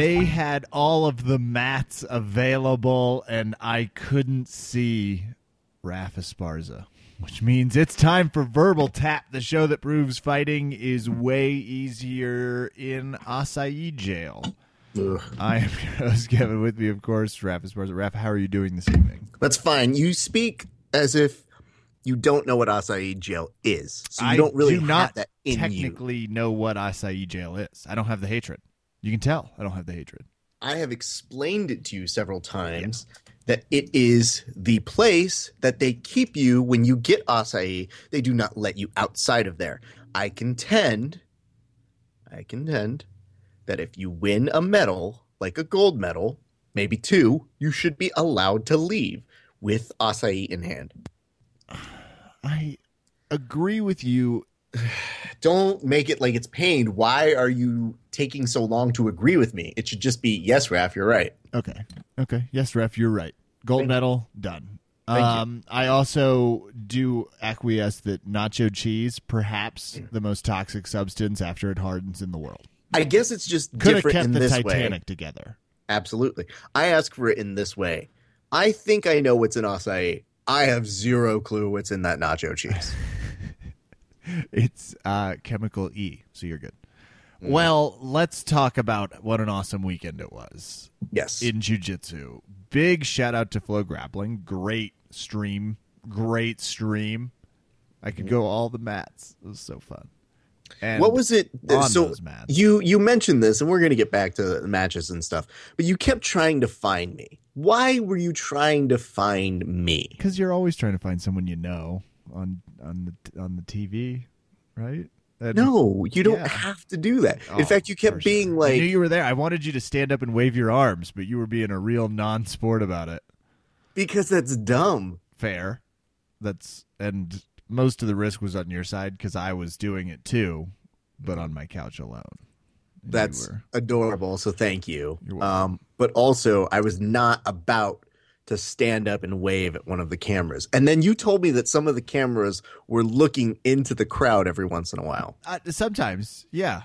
they had all of the mats available, and I couldn't see Raph Esparza. Which means it's time for Verbal Tap, the show that proves fighting is way easier in acai jail. Ugh. I am your host, Kevin. With me, of course, Raph Esparza. Raph, how are you doing this evening? That's fine. You speak as if you don't know what acai jail is, so you I don't really do have not that in you. technically know what acai jail is. I don't have the hatred. You can tell I don't have the hatred. I have explained it to you several times that it is the place that they keep you when you get acai. They do not let you outside of there. I contend, I contend that if you win a medal, like a gold medal, maybe two, you should be allowed to leave with acai in hand. I agree with you. Don't make it like it's pained. Why are you taking so long to agree with me? It should just be yes, Raph, you're right. Okay. Okay. Yes, ref, you're right. Gold Thank you. medal done. Thank you. um, I also do acquiesce that nacho cheese, perhaps the most toxic substance after it hardens in the world, I guess it's just could have different kept in the this Titanic way. together. Absolutely. I ask for it in this way. I think I know what's in acai. I have zero clue what's in that nacho cheese. It's uh, chemical E, so you're good. Mm. Well, let's talk about what an awesome weekend it was Yes. in jiu-jitsu. Big shout out to Flow Grappling. Great stream. Great stream. I could go all the mats. It was so fun. And what was it? so you you mentioned this, and we're going to get back to the matches and stuff. But you kept trying to find me. Why were you trying to find me? Because you're always trying to find someone you know on on the on the TV, right? And- No, you don't Yeah. have to do that. Oh, in fact, you kept for sure. being I knew you were there. I wanted you to stand up and wave your arms, but you were being a real non-sport about it. because that's dumb. Fair. That's and most of the risk was on your side because I was doing it too, but on my couch alone. That's adorable. So thank you. Um, but also, I was not about to stand up and wave at one of the cameras. And then you told me that some of the cameras were looking into the crowd every once in a while. uh, sometimes, yeah.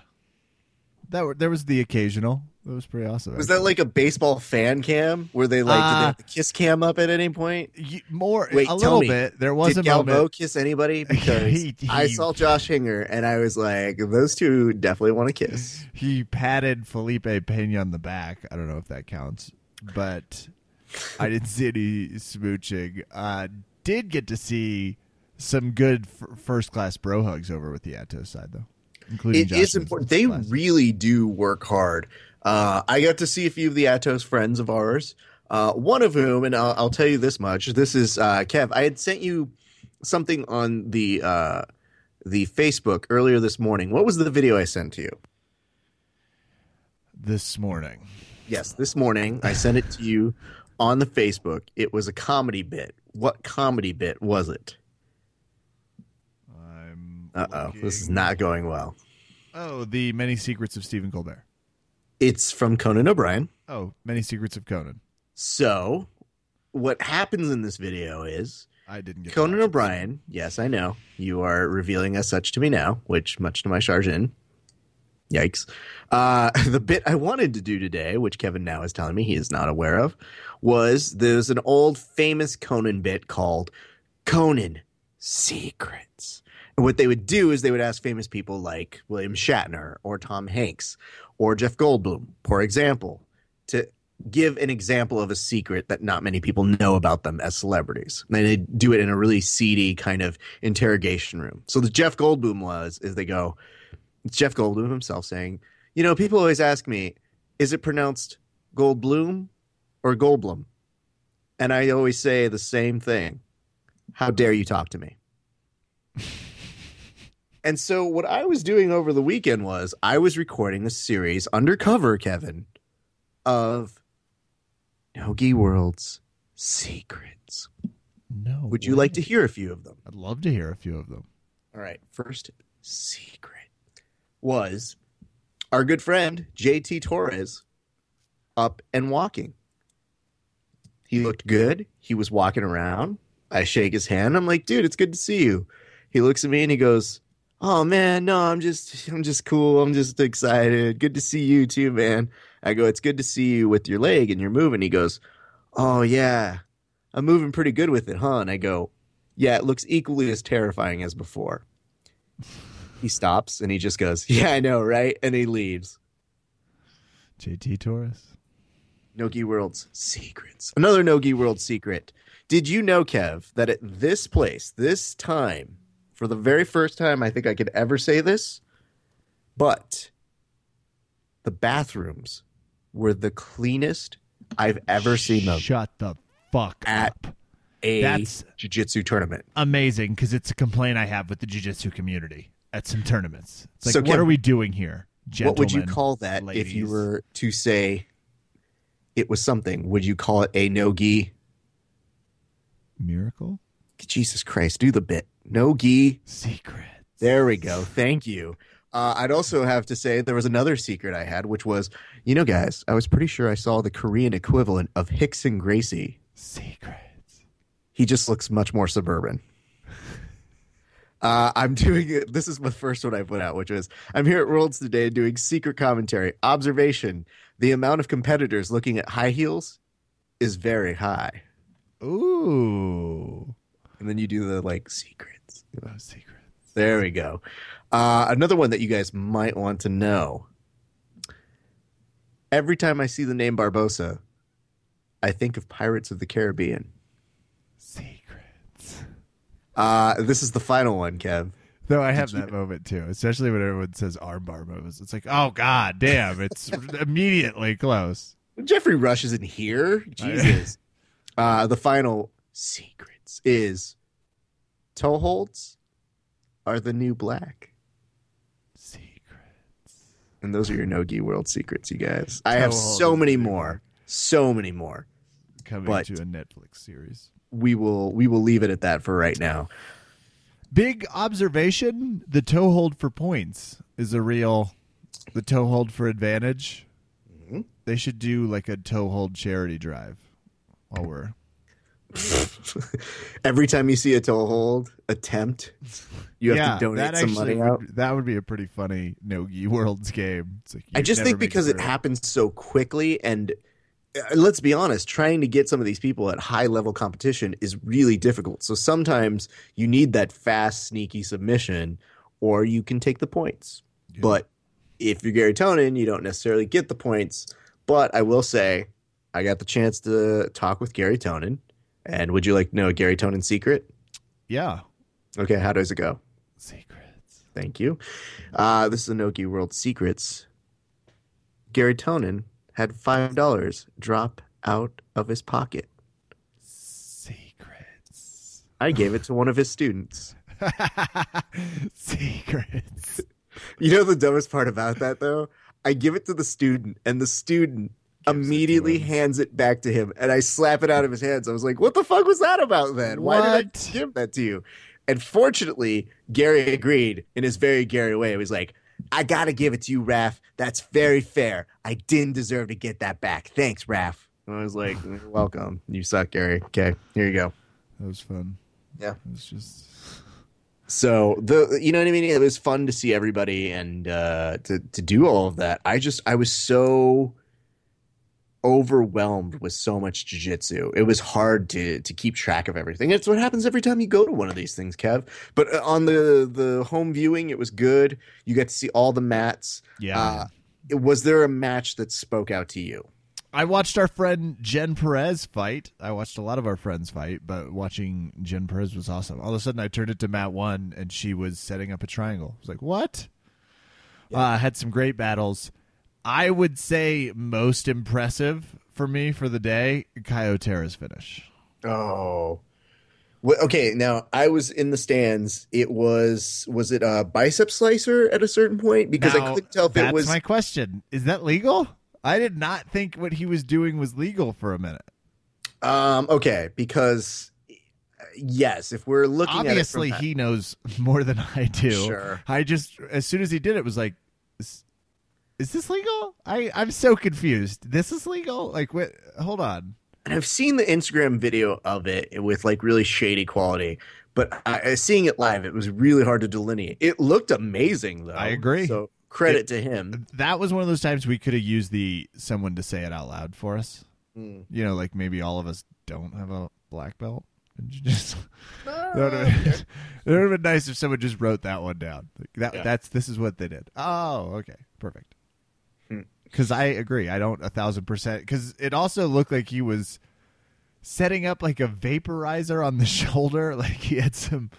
That were, there was the occasional. That was pretty awesome. Was that like a baseball fan cam? Were they like, did they Uh, have the kiss cam up at any point? More Wait, a little me, bit? There was did a Galvo moment. kiss anybody? Because He- I saw Josh Hinger and I was like, those two definitely want to kiss. He patted Felipe Pena on the back. I don't know if that counts, but I didn't see any smooching. Uh, did get to see some good f- first class bro hugs over with the Atos side though, including It Josh is important. They class. really do work hard. Uh, I got to see a few of the Atos friends of ours. Uh, one of whom, and I'll, I'll tell you this much: this is uh, Kev. I had sent you something on the uh, the Facebook earlier this morning. What was the video I sent to you? this morning. Yes, this morning I sent it to you on the Facebook. It was a comedy bit. What comedy bit was it? I'm Uh oh, this is not going well. Oh, the Many Secrets of Stephen Colbert. It's from Conan O'Brien. Oh, Many Secrets of Conan. So, what happens in this video is I didn't get Conan. O'Brien. Yes, I know you are revealing as such to me now, which, much to my chagrin, yikes. Uh, the bit I wanted to do today, which Kevin now is telling me he is not aware of, was there's an old famous Conan bit called Conan Secrets. And what they would do is they would ask famous people like William Shatner or Tom Hanks or Jeff Goldblum, for example, to give an example of a secret that not many people know about them as celebrities. And they do it in a really seedy kind of interrogation room. So the Jeff Goldblum was is they go, it's Jeff Goldblum himself saying, you know, people always ask me, is it pronounced Goldblum or Goldblum? And I always say the same thing. How dare you talk to me? and so what I was doing over the weekend was I was recording a series undercover, Kevin, of Nogi World's secrets. No. Would you like to hear a few of them? I'd love to hear a few of them. All right. First secret was our good friend JT Torres up and walking. He looked good. He was walking around. I shake his hand. I'm like, dude, it's good to see you. He looks at me and he goes, "Oh man, no, I'm just I'm just cool. I'm just excited. Good to see you too, man." I go, "It's good to see you with your leg and you're moving." He goes, "Oh yeah, I'm moving pretty good with it, huh?" And I go, "Yeah, it looks equally as terrifying as before." He stops and he just goes, "Yeah, I know, right?" And he leaves. JT Torres. Nogi World's secrets. Another Nogi World secret. Did you know, Kev, that at this place, this time, for the very first time I think I could ever say this, but the bathrooms were the cleanest I've ever seen them Shut the fuck At- up. a That's- jiu-jitsu tournament. Amazing, because it's a complaint I have with the jiu-jitsu community at some tournaments. It's like, So, what are we doing here, gentlemen? what would you call that if you were to say it was something? Would you call it a no-gi? miracle Jesus Christ, do the bit. No-gi secret? There we go. Thank you. Uh, I'd also have to say there was another secret I had, which was, you know, guys, I was pretty sure I saw the Korean equivalent of Rickson Gracie. Secrets. He just looks much more suburban. Uh, I'm doing it. This is the first one I put out, which was I'm here at Worlds today doing secret commentary. Observation the amount of competitors looking at high heels is very high. Ooh, And then you do the like secrets. oh, secrets. There we go. Uh, another one that you guys might want to know. Every time I see the name Barbosa, I think of Pirates of the Caribbean. Secrets. Uh, this is the final one, Kev. Though I have that moment too, especially when everyone says armbar moves. It's like, oh god, damn! It's immediately close. Geoffrey Rush isn't here. Jesus. uh, the final secrets is toe holds are the new black. Secret. And those are your Nogi World secrets, you guys. I have so many more. So many more. Coming But- to a Netflix series. We will we will leave it at that for right now. Big observation: the toe hold for points is a real. The toe hold for advantage. Mhm. They should do like a toe hold charity drive. While we're Every time you see a toe hold attempt, you have yeah, to donate some money out. would, that would be a pretty funny Nogi Worlds game. It's like I just think because it happens so quickly and let's be honest, trying to get some of these people at high level competition is really difficult. So sometimes you need that fast, sneaky submission, or you can take the points. Yeah. But if you're Garry Tonon, you don't necessarily get the points. But I will say, I got the chance to talk with Garry Tonon. And would you like to know a Garry Tonon secret? Yeah, Okay, how does it go? secrets. Thank you. Uh, this is the Nogi World Secrets. Garry Tonon had five dollars drop out of his pocket. Secrets. I gave it to one of his students. Secrets. You know the dumbest part about that though? I give it to the student, and the student it immediately him. hands it back to him, and I slap it out of his hands. I was like, "What the fuck was that about then? Why did I give that to you?" And fortunately, Gary agreed in his very Gary way. He was like, "I gotta give it to you, Raph. That's very fair. I didn't deserve to get that back. Thanks, Raph." And I was like, "You're welcome. You suck, Gary. Okay, here you go." That was fun. Yeah. It was just So the you know what I mean? It was fun to see everybody and uh, to to do all of that. I just I was so overwhelmed with so much jujitsu. It was hard to to keep track of everything. It's what happens every time you go to one of these things, Kev. But uh, on the the home viewing, it was good. You got to see all the mats. yeah. Uh, was there a match that spoke out to you? I watched our friend Jen Perez fight. I watched a lot of our friends fight, but watching Jen Perez was awesome. All of a sudden, I turned it to mat one, and she was setting up a triangle. I was like, "What?" Uh, had some great battles. I would say most impressive for me for the day, Caio Terra's finish. Oh. Well, okay, now I was in the stands. It was was it a bicep slicer at a certain point because I couldn't tell if it was my question. Is that legal? I did not think what he was doing was legal for a minute. um okay because yes, if we're looking Obviously, at it from he knows more than I do. Sure. I just as soon as he did it was like, is this legal? I I'm so confused. This is legal? Like what? Hold on. and I've seen the Instagram video of it with like really shady quality, But I, seeing it live, it was really hard to delineate. It looked amazing, though. I agree. So credit it, to him. That was one of those times we could have used the someone to say it out loud for us. Mm. You know, like maybe all of us don't have a black belt. And just that would have been nice if someone just wrote that one down. Like that yeah. that's this is what they did. Oh, okay, perfect. Because. I agree, I don't a thousand percent. Because it also looked like he was setting up like a vaporizer on the shoulder. Like he had some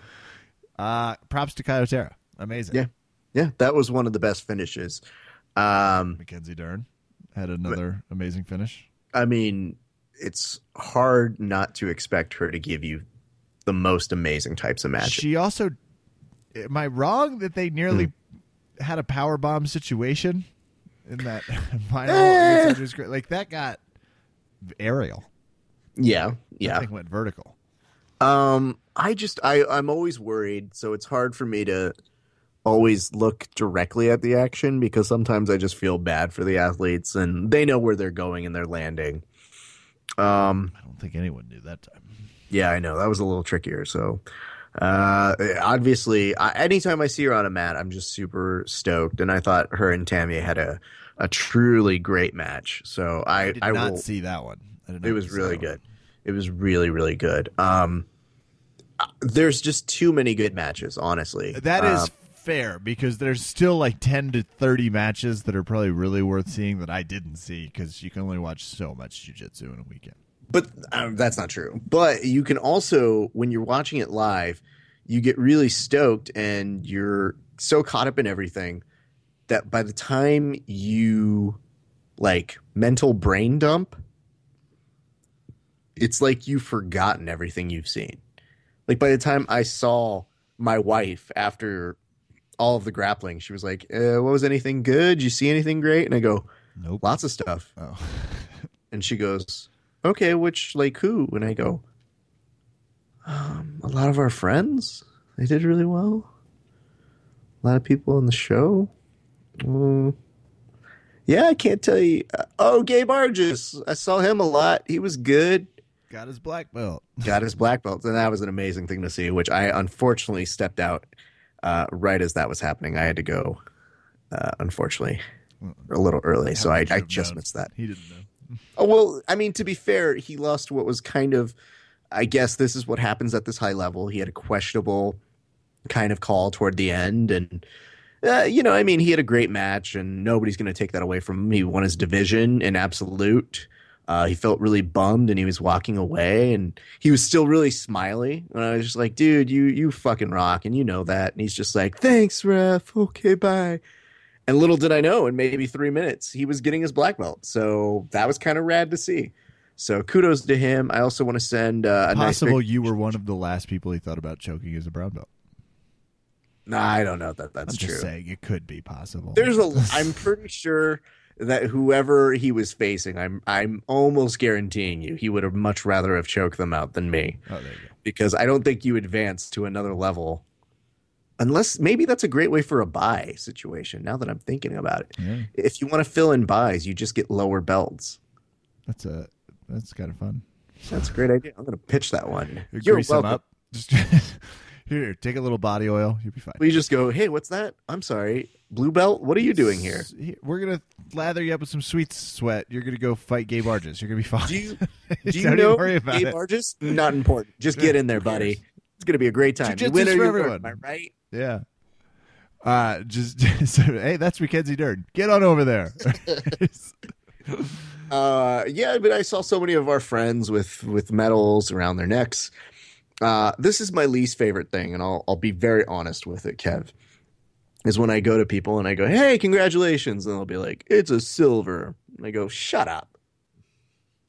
uh props to Caio Terra. Amazing. Yeah. Yeah. That was one of the best finishes. Um Mackenzie Dern had another but, amazing finish. I mean, it's hard not to expect her to give you the most amazing types of matches. She also am I wrong that they nearly hmm. had a power bomb situation in that final eh. like that got aerial. Yeah, yeah. That went vertical. Um, I just I I'm always worried, so it's hard for me to always look directly at the action because sometimes I just feel bad for the athletes and they know where they're going and they're landing. Um, I don't think anyone knew that time. Yeah, I know that was a little trickier. So, uh, obviously, I, anytime I see her on a mat, I'm just super stoked. And I thought her and Tammy had a a truly great match. So I I did I not will, see that one. It was really good. It was really really good. Um, there's just too many good matches, honestly. That is um, fair because there's still like 10 to 30 matches that are probably really worth seeing that I didn't see because you can only watch so much jiu-jitsu in a weekend. But um, that's not true. But you can also when you're watching it live, you get really stoked and you're so caught up in everything that by the time you like mental brain dump, it's like you've forgotten everything you've seen. Like by the time I saw my wife after all of the grappling. She was like, uh, "What was anything good? Did you see anything great?" And I go, "Nope, lots of stuff." Oh. and she goes, "Okay, which like who?" And I go, um, "A lot of our friends. They did really well. A lot of people on the show." Mm. Yeah, I can't tell you. Uh, oh, Gabe Arges. I saw him a lot. He was good. Got his black belt. Got his black belt, and that was an amazing thing to see. Which I unfortunately stepped out uh, right as that was happening. I had to go, uh, unfortunately, a little early, so I, I just missed that. He didn't know. Oh well, I mean, to be fair, he lost what was kind of, I guess this is what happens at this high level. He had a questionable kind of call toward the end, and uh, you know, I mean, he had a great match, and nobody's going to take that away from him. He won his division in absolute. Uh, he felt really bummed and he was walking away and he was still really smiley. And I was just like, dude, you you fucking rock and you know that. And he's just like, thanks, ref. Okay, bye. And little did I know, in maybe three minutes, he was getting his black belt. So that was kind of rad to see. So kudos to him. I also want to send uh, a possible nice you were one of the last people he thought about choking as a brown belt. No, I don't know that that's I'm true. Just saying it could be possible. There's a. I'm pretty sure that whoever he was facing, I'm I'm almost guaranteeing you, he would have much rather have choked them out than me. Oh, there you go. Because I don't think you advance to another level unless maybe that's a great way for a buy situation. Now that I'm thinking about it, yeah. if you want to fill in buys, you just get lower belts. That's a that's kind of fun. That's a great idea. I'm going to pitch that one. You're welcome. Up. Just here, take a little body oil. You'll be fine. We just go, hey, what's that? I'm sorry, blue belt. What are you doing here? We're gonna lather you up with some sweet sweat. You're gonna go fight Gabe Arges. You're gonna be fine. Do you, do you know Gabe Arges? Not important. Just get in there, buddy. It's gonna be a great time. You win for everyone. Am I right? Yeah. Uh, just, just hey, that's Mackenzie Dern. Get on over there. uh, yeah, but I saw so many of our friends with with medals around their necks. Uh, this is my least favorite thing, and I'll I'll be very honest with it, Kev. Is when I go to people and I go, "Hey, congratulations," and they'll be like, "It's a silver." And I go, "Shut up!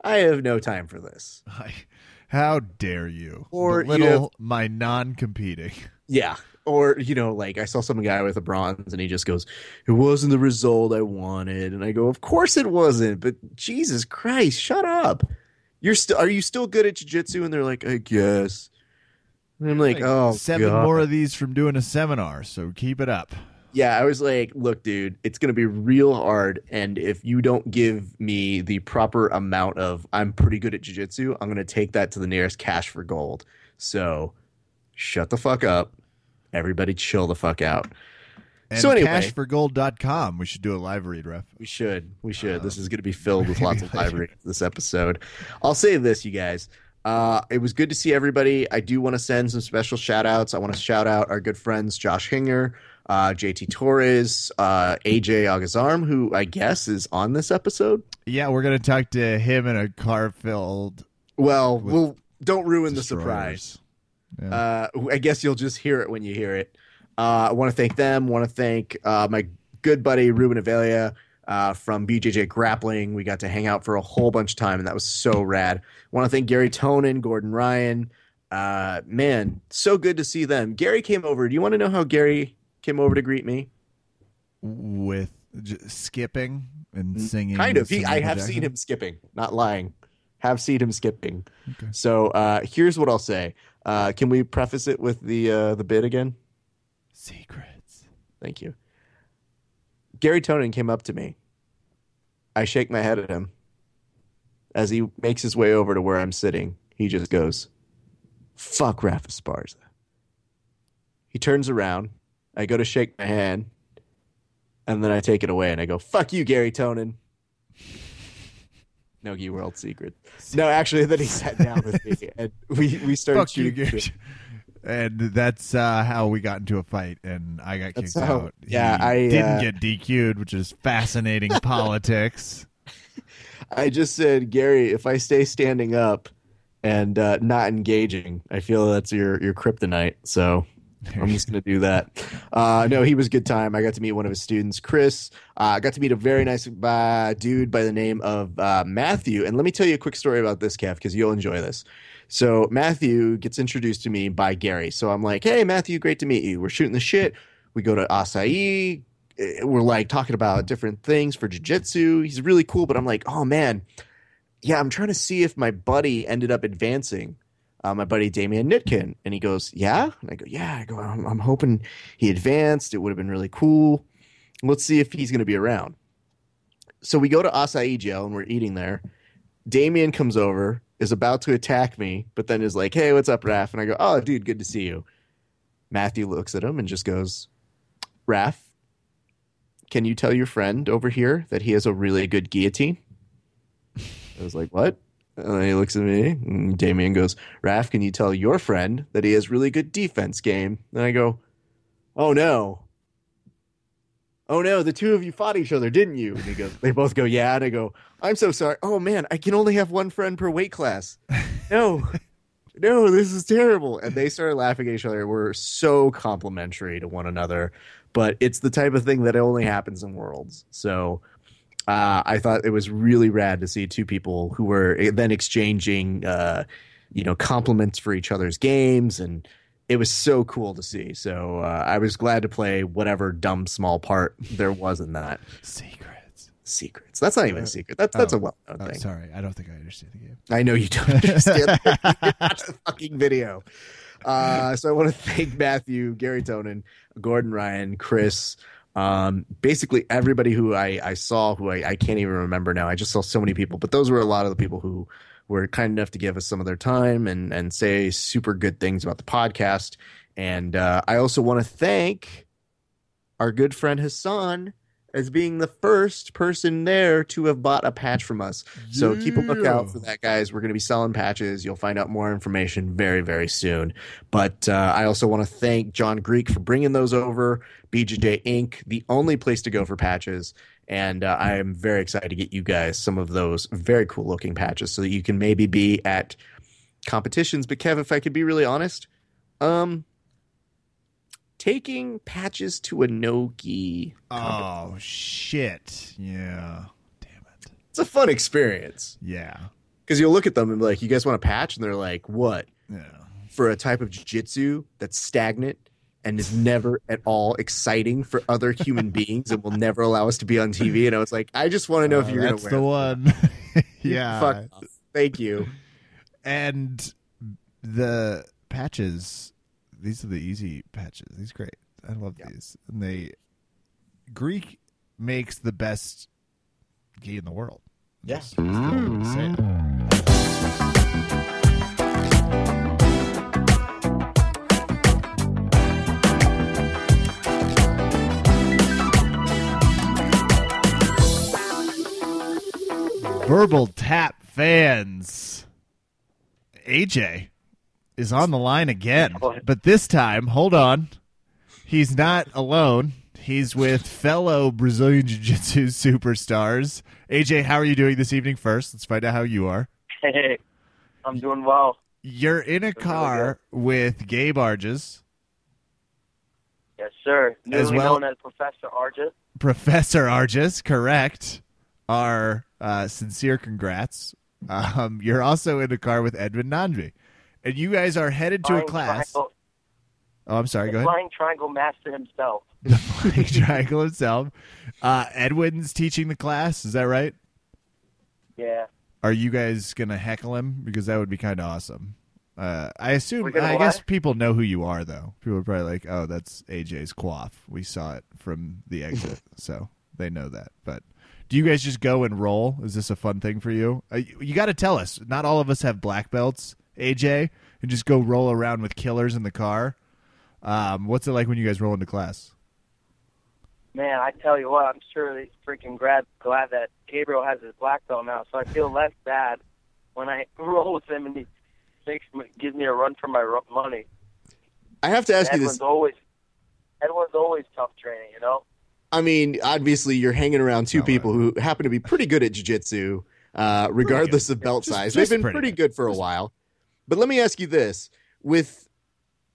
I have no time for this." How dare you? Or little you know, my non-competing. Yeah, or you know, like I saw some guy with a bronze, and he just goes, "It wasn't the result I wanted," and I go, "Of course it wasn't." But Jesus Christ, shut up! You're still are you still good at jiu-jitsu? And they're like, "I guess." And I'm like, like oh, seven God. more of these from doing a seminar, so keep it up. Yeah, I was like, look, dude, it's going to be real hard. And if you don't give me the proper amount of, I'm pretty good at jujitsu, I'm going to take that to the nearest cash for gold. So shut the fuck up. Everybody chill the fuck out. And So anyway. cashforgold.com. We should do a live read, ref. We should. We should. this is going to be filled with lots of live reads this episode. I'll say this, you guys. Uh, it was good to see everybody. I do want to send some special shout outs. I want to shout out our good friends Josh Hinger, uh, JT Torres, uh, AJ Agazarm, who I guess is on this episode. Yeah, we're gonna talk to him in a car filled Well, we'll don't ruin the surprise. Yeah. Uh, I guess you'll just hear it when you hear it. Uh, I want to thank them. Want to thank uh, my good buddy Ruben Avelia uh, from BJJ Grappling. We got to hang out for a whole bunch of time, and that was so rad. Want to thank Garry Tonon, Gordon Ryan. Uh, man, so good to see them. Gary came over. Do you want to know how Gary came over to greet me? With j- skipping and singing. Mm, Kind of. He, I have Jackson. seen him skipping. Not lying. Have seen him skipping. Okay. So uh, here's what I'll say. Uh, can we preface it with the uh, the bit again? Secrets. Thank you. Garry Tonon came up to me. I shake my head at him. As he makes his way over to where I'm sitting, he just goes, Fuck Rafa Sparza. He turns around. I go to shake my hand. And then I take it away and I go, Fuck you, Garry Tonon. Nogi World Secret. No, actually, then he sat down with me and we, we started Fuck shooting Gary. shit. And that's uh, how we got into a fight, and I got That's kicked how- out. yeah, He I, didn't uh, get DQ'd, which is fascinating politics. I just said, Gary, if I stay standing up and uh, not engaging, I feel that's your your kryptonite. So I'm just gonna do that. Uh, no, he was good time. I got to meet one of his students, Chris. Uh, I got to meet a very nice uh, dude by the name of uh, Matthew. And let me tell you a quick story about this, Kev, because you'll enjoy this. So Matthew gets introduced to me by Gary. So I'm like, "Hey, Matthew, great to meet you." We're shooting the shit. We go to acai. Eh, We're like talking about different things for jujitsu. He's really cool, but I'm like, "Oh man, yeah, I'm trying to see if my buddy ended up advancing." Uh, my buddy Damien Nitkin, and he goes, "Yeah," and I go, "Yeah." I go, "I'm, I'm hoping he advanced. It would have been really cool. Let's see if he's going to be around." So we go to acai jail, and we're eating there. Damien comes over, is about to attack me, but then is like, "Hey, what's up, Raph?" And I go, "Oh, dude, good to see you." Matthew looks at him and just goes, "Raph, can you tell your friend over here that he has a really good guillotine?" I was like, "What?" And then he looks at me, and Damien goes, "Raph, can you tell your friend that he has really good defense game?" And I go, "Oh no." Oh no, the two of you fought each other, didn't you? And he goes, they both go, yeah. And I go, I'm so sorry. Oh man, I can only have one friend per weight class. No, no, this is terrible. And they started laughing at each other. We're so complimentary to one another, but it's the type of thing that only happens in worlds. So uh, I thought it was really rad to see two people who were then exchanging, uh, you know, compliments for each other's games and it was so cool to see. So uh, I was glad to play whatever dumb small part there was in that. Secrets. Secrets. That's not even a secret. That's that's Oh. a well known Oh, thing. sorry, I don't think I understand the game. I know you don't understand. the fucking video. Uh, so I want to thank Matthew, Garry Tonon, Gordon Ryan, Chris, um, basically everybody who I, I saw who I, I can't even remember now. I just saw so many people, but those were a lot of the people who were kind enough to give us some of their time and, and say super good things about the podcast. And uh, I also want to thank our good friend Hassan as being the first person there to have bought a patch from us. So keep a lookout for that, guys. We're going to be selling patches. You'll find out more information very, very soon. But uh, I also want to thank John Greek for bringing those over. BJJ Inc., the only place to go for patches. And uh, I am very excited to get you guys some of those very cool looking patches so that you can maybe be at competitions. But Kev, if I could be really honest, um, taking patches to a no-gi, Oh shit! Yeah, damn it. it's a fun experience. Yeah, Because you'll look at them and be like, you guys want a patch? And they're like, what? yeah. For a type of jiu-jitsu that's stagnant and is never at all exciting for other human beings and will never allow us to be on TV. And I was like, I just want to know if Uh, you're going to that's the one. yeah, Fuck. Thank you. and the patches these are the easy patches. These great. I love yeah. these. And they Greek makes the best gay in the world. Yes. Mm. Verbal tap fans. AJ is on the line again, but this time, hold on, he's not alone. He's with fellow Brazilian Jiu Jitsu superstars. AJ, how are you doing this evening? First, let's find out how you are. Hey, I'm doing well. You're in a car with Gabe Arges, Yes, sir. As well- known as Professor Arges. Professor Arges, correct. Our uh, sincere congrats. Um, you're also in a car with Edwin Najmi, and you guys are headed to a class. Triangle, Oh, I'm sorry. the Go ahead. Flying Triangle Master himself. The flying triangle himself. Uh, Edwin's teaching the class. Is that right? Yeah. Are you guys gonna heckle him because that would be kind of awesome? Uh, I assume. I guess people know who you are, though. People are probably like, "Oh, that's AJ's quaff." We saw it from the exit, so they know that. But do you guys just go and roll? Is this a fun thing for you? Uh, you you got to tell us. Not all of us have black belts, AJ, and just go roll around with killers in the car. Um, what's it like when you guys roll into class? Man, I tell you what, I'm sure he's freaking glad, glad that Gabriel has his black belt now, so I feel less bad when I roll with him and he makes me, gives me a run for my money. I have to ask you Edwin's this. always, Edwin's always tough training, you know. I mean, obviously, you're hanging around two Oh, people who happen to be pretty good at jiu-jitsu, uh, regardless of belt Just- size. just They've been pretty pretty, good. good. for a while. But let me ask you this: with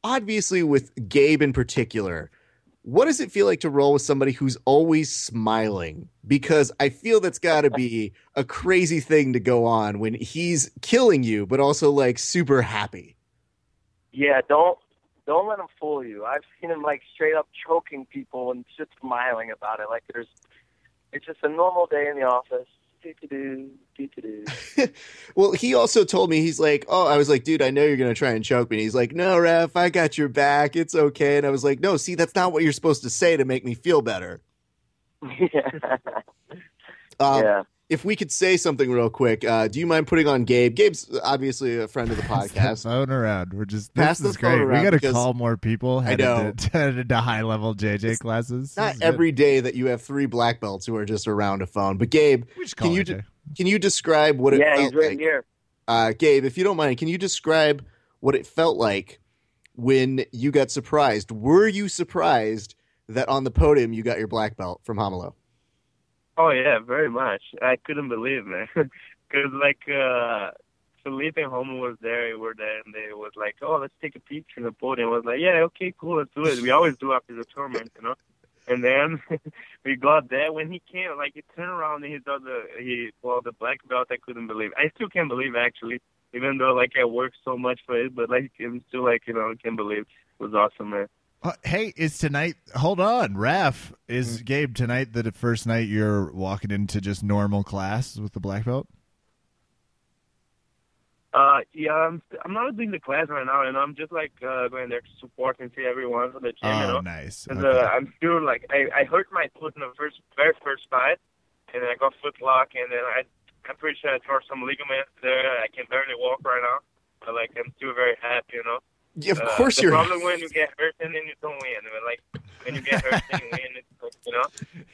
obviously with Gabe in particular, what does it feel like to roll with somebody who's always smiling? Because I feel that's got to be a crazy thing to go on when he's killing you, but also like super happy. Yeah, don't don't let him fool you. I've seen him like straight up choking people and just smiling about it. Like there's, it's just a normal day in the office. Well, he also told me he's like, "Oh, I was like, dude, I know you're gonna try and choke me." And he's like, "No, ref, I got your back. It's okay." And I was like, "No, see, that's not what you're supposed to say to make me feel better." yeah. Um, yeah. If we could say something real quick, uh, do you mind putting on Gabe? Gabe's obviously a friend of the Pass the podcast. phone around. We're just Pass this the is great. We got to call more people I know. To, headed to high level JJ classes. This Not is good. every day that you have three black belts who are just around a phone. But Gabe, can you AJ. can you describe what it Yeah, felt he's right like? here. Uh, Gabe, if you don't mind, can you describe what it felt like when you got surprised? Were you surprised that on the podium you got your black belt from Romulo? Oh yeah, very much. I couldn't believe, man, because like uh, Felipe and Homer was there. We were there, and they was like, "Oh, let's take a picture." in the podium I was like, "Yeah, okay, cool, let's do it." We always do after the tournament, you know. And then we got there when he came. Like he turned around and he saw the he well the black belt. I couldn't believe. I still can't believe actually, even though like I worked so much for it, but like I'm still like you know can't believe. It was awesome, man. Uh, hey, is tonight? Hold on, Raf. Mm. Is Gabe tonight the first night you're walking into just normal class with the black belt? Uh, yeah, I'm I'm not doing the class right now, and I'm just like uh, going there to support and see everyone for the gym, you Oh, know. nice. Okay. uh, I'm still like I, I hurt my foot in the first very first fight, and then I got foot lock, and then I I'm pretty sure I tore some ligaments there. I can barely walk right now, but like I'm still very happy, you know. Yeah, of Uh, course the you're. The problem when you get hurt and then you don't win. But like when you get hurt and you win, it's like, you know,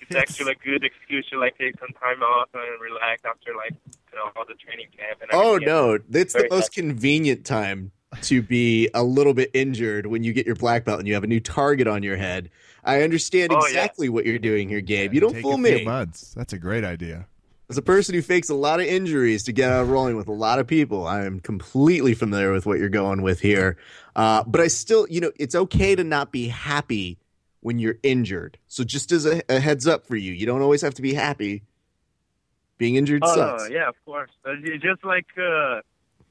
it's actually a good excuse to like take some time off and relax after like you know all the training camp and Oh no, it's the Very most convenient time to be a little bit injured when you get your black belt and you have a new target on your head. I understand Oh, yeah. exactly what you're doing here, Gabe. Yeah, you don't take fool a few me. Months. That's a great idea. As a person who fakes a lot of injuries to get out of rolling with a lot of people, I am completely familiar with what you're going with here. Uh, but I still, you know, it's okay to not be happy when you're injured. So just as a, a heads up for you, you don't always have to be happy. Being injured Oh sucks. yeah, of course. Uh, just like uh,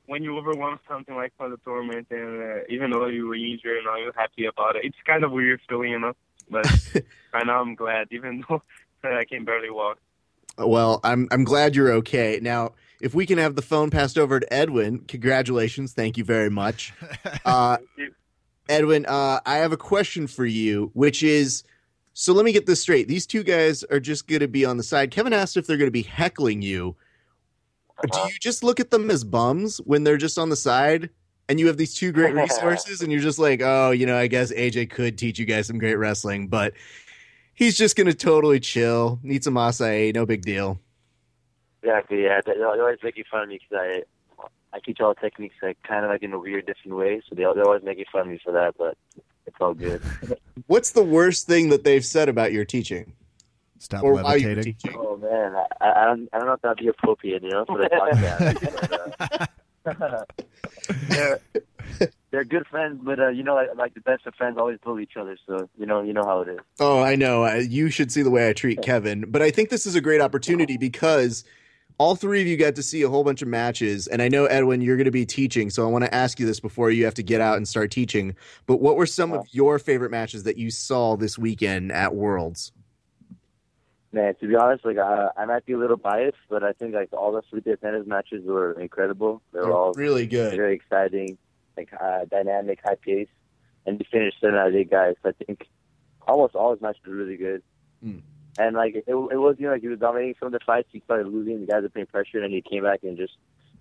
when you overwhelm something like for the tournament, and uh, even though you were injured and you're happy about it, it's kind of weird feeling, you know. But right now I'm glad, even though I can barely walk. Well, I'm I'm glad you're okay. Now, if we can have the phone passed over to Edwin, congratulations. Thank you very much. Uh, you. Edwin, uh, I have a question for you, which is so let me get this straight. These two guys are just going to be on the side. Kevin asked if they're going to be heckling you. Do Uh-huh. you just look at them as bums when they're just on the side and you have these two great resources and you're just like, oh, you know, I guess AJ could teach you guys some great wrestling, but he's just going to totally chill, eat some acai, no big deal. Exactly. Yeah, they, they always making fun of me because I I teach all the techniques like kind of like in a weird, different way. So they they're always making fun of me for that, but it's all good. What's the worst thing that they've said about your teaching? Stop Or levitating. teaching? oh man, I, I don't I don't know if that'd be appropriate, you know, for the podcast. but, uh, they're they're good friends, but uh, you know, like, like the best of friends always bully each other. So you know, you know how it is. Oh, I know. You should see the way I treat Kevin. But I think this is a great opportunity because all three of you got to see a whole bunch of matches. And I know, Edwin, you're going to be teaching. So I want to ask you this before you have to get out and start teaching. But what were some of your favorite matches that you saw this weekend at Worlds? Man, to be honest, like I, I might be a little biased, but I think like all the Felipe Pena's matches were incredible. They were all really good. very exciting, like uh, dynamic, high pace, and he finished seven out of eight guys. I think almost all his matches were really good. Mm. And like it, it was, you know, like he was dominating some of the fights. He started losing. The guys were putting pressure, and then he came back and just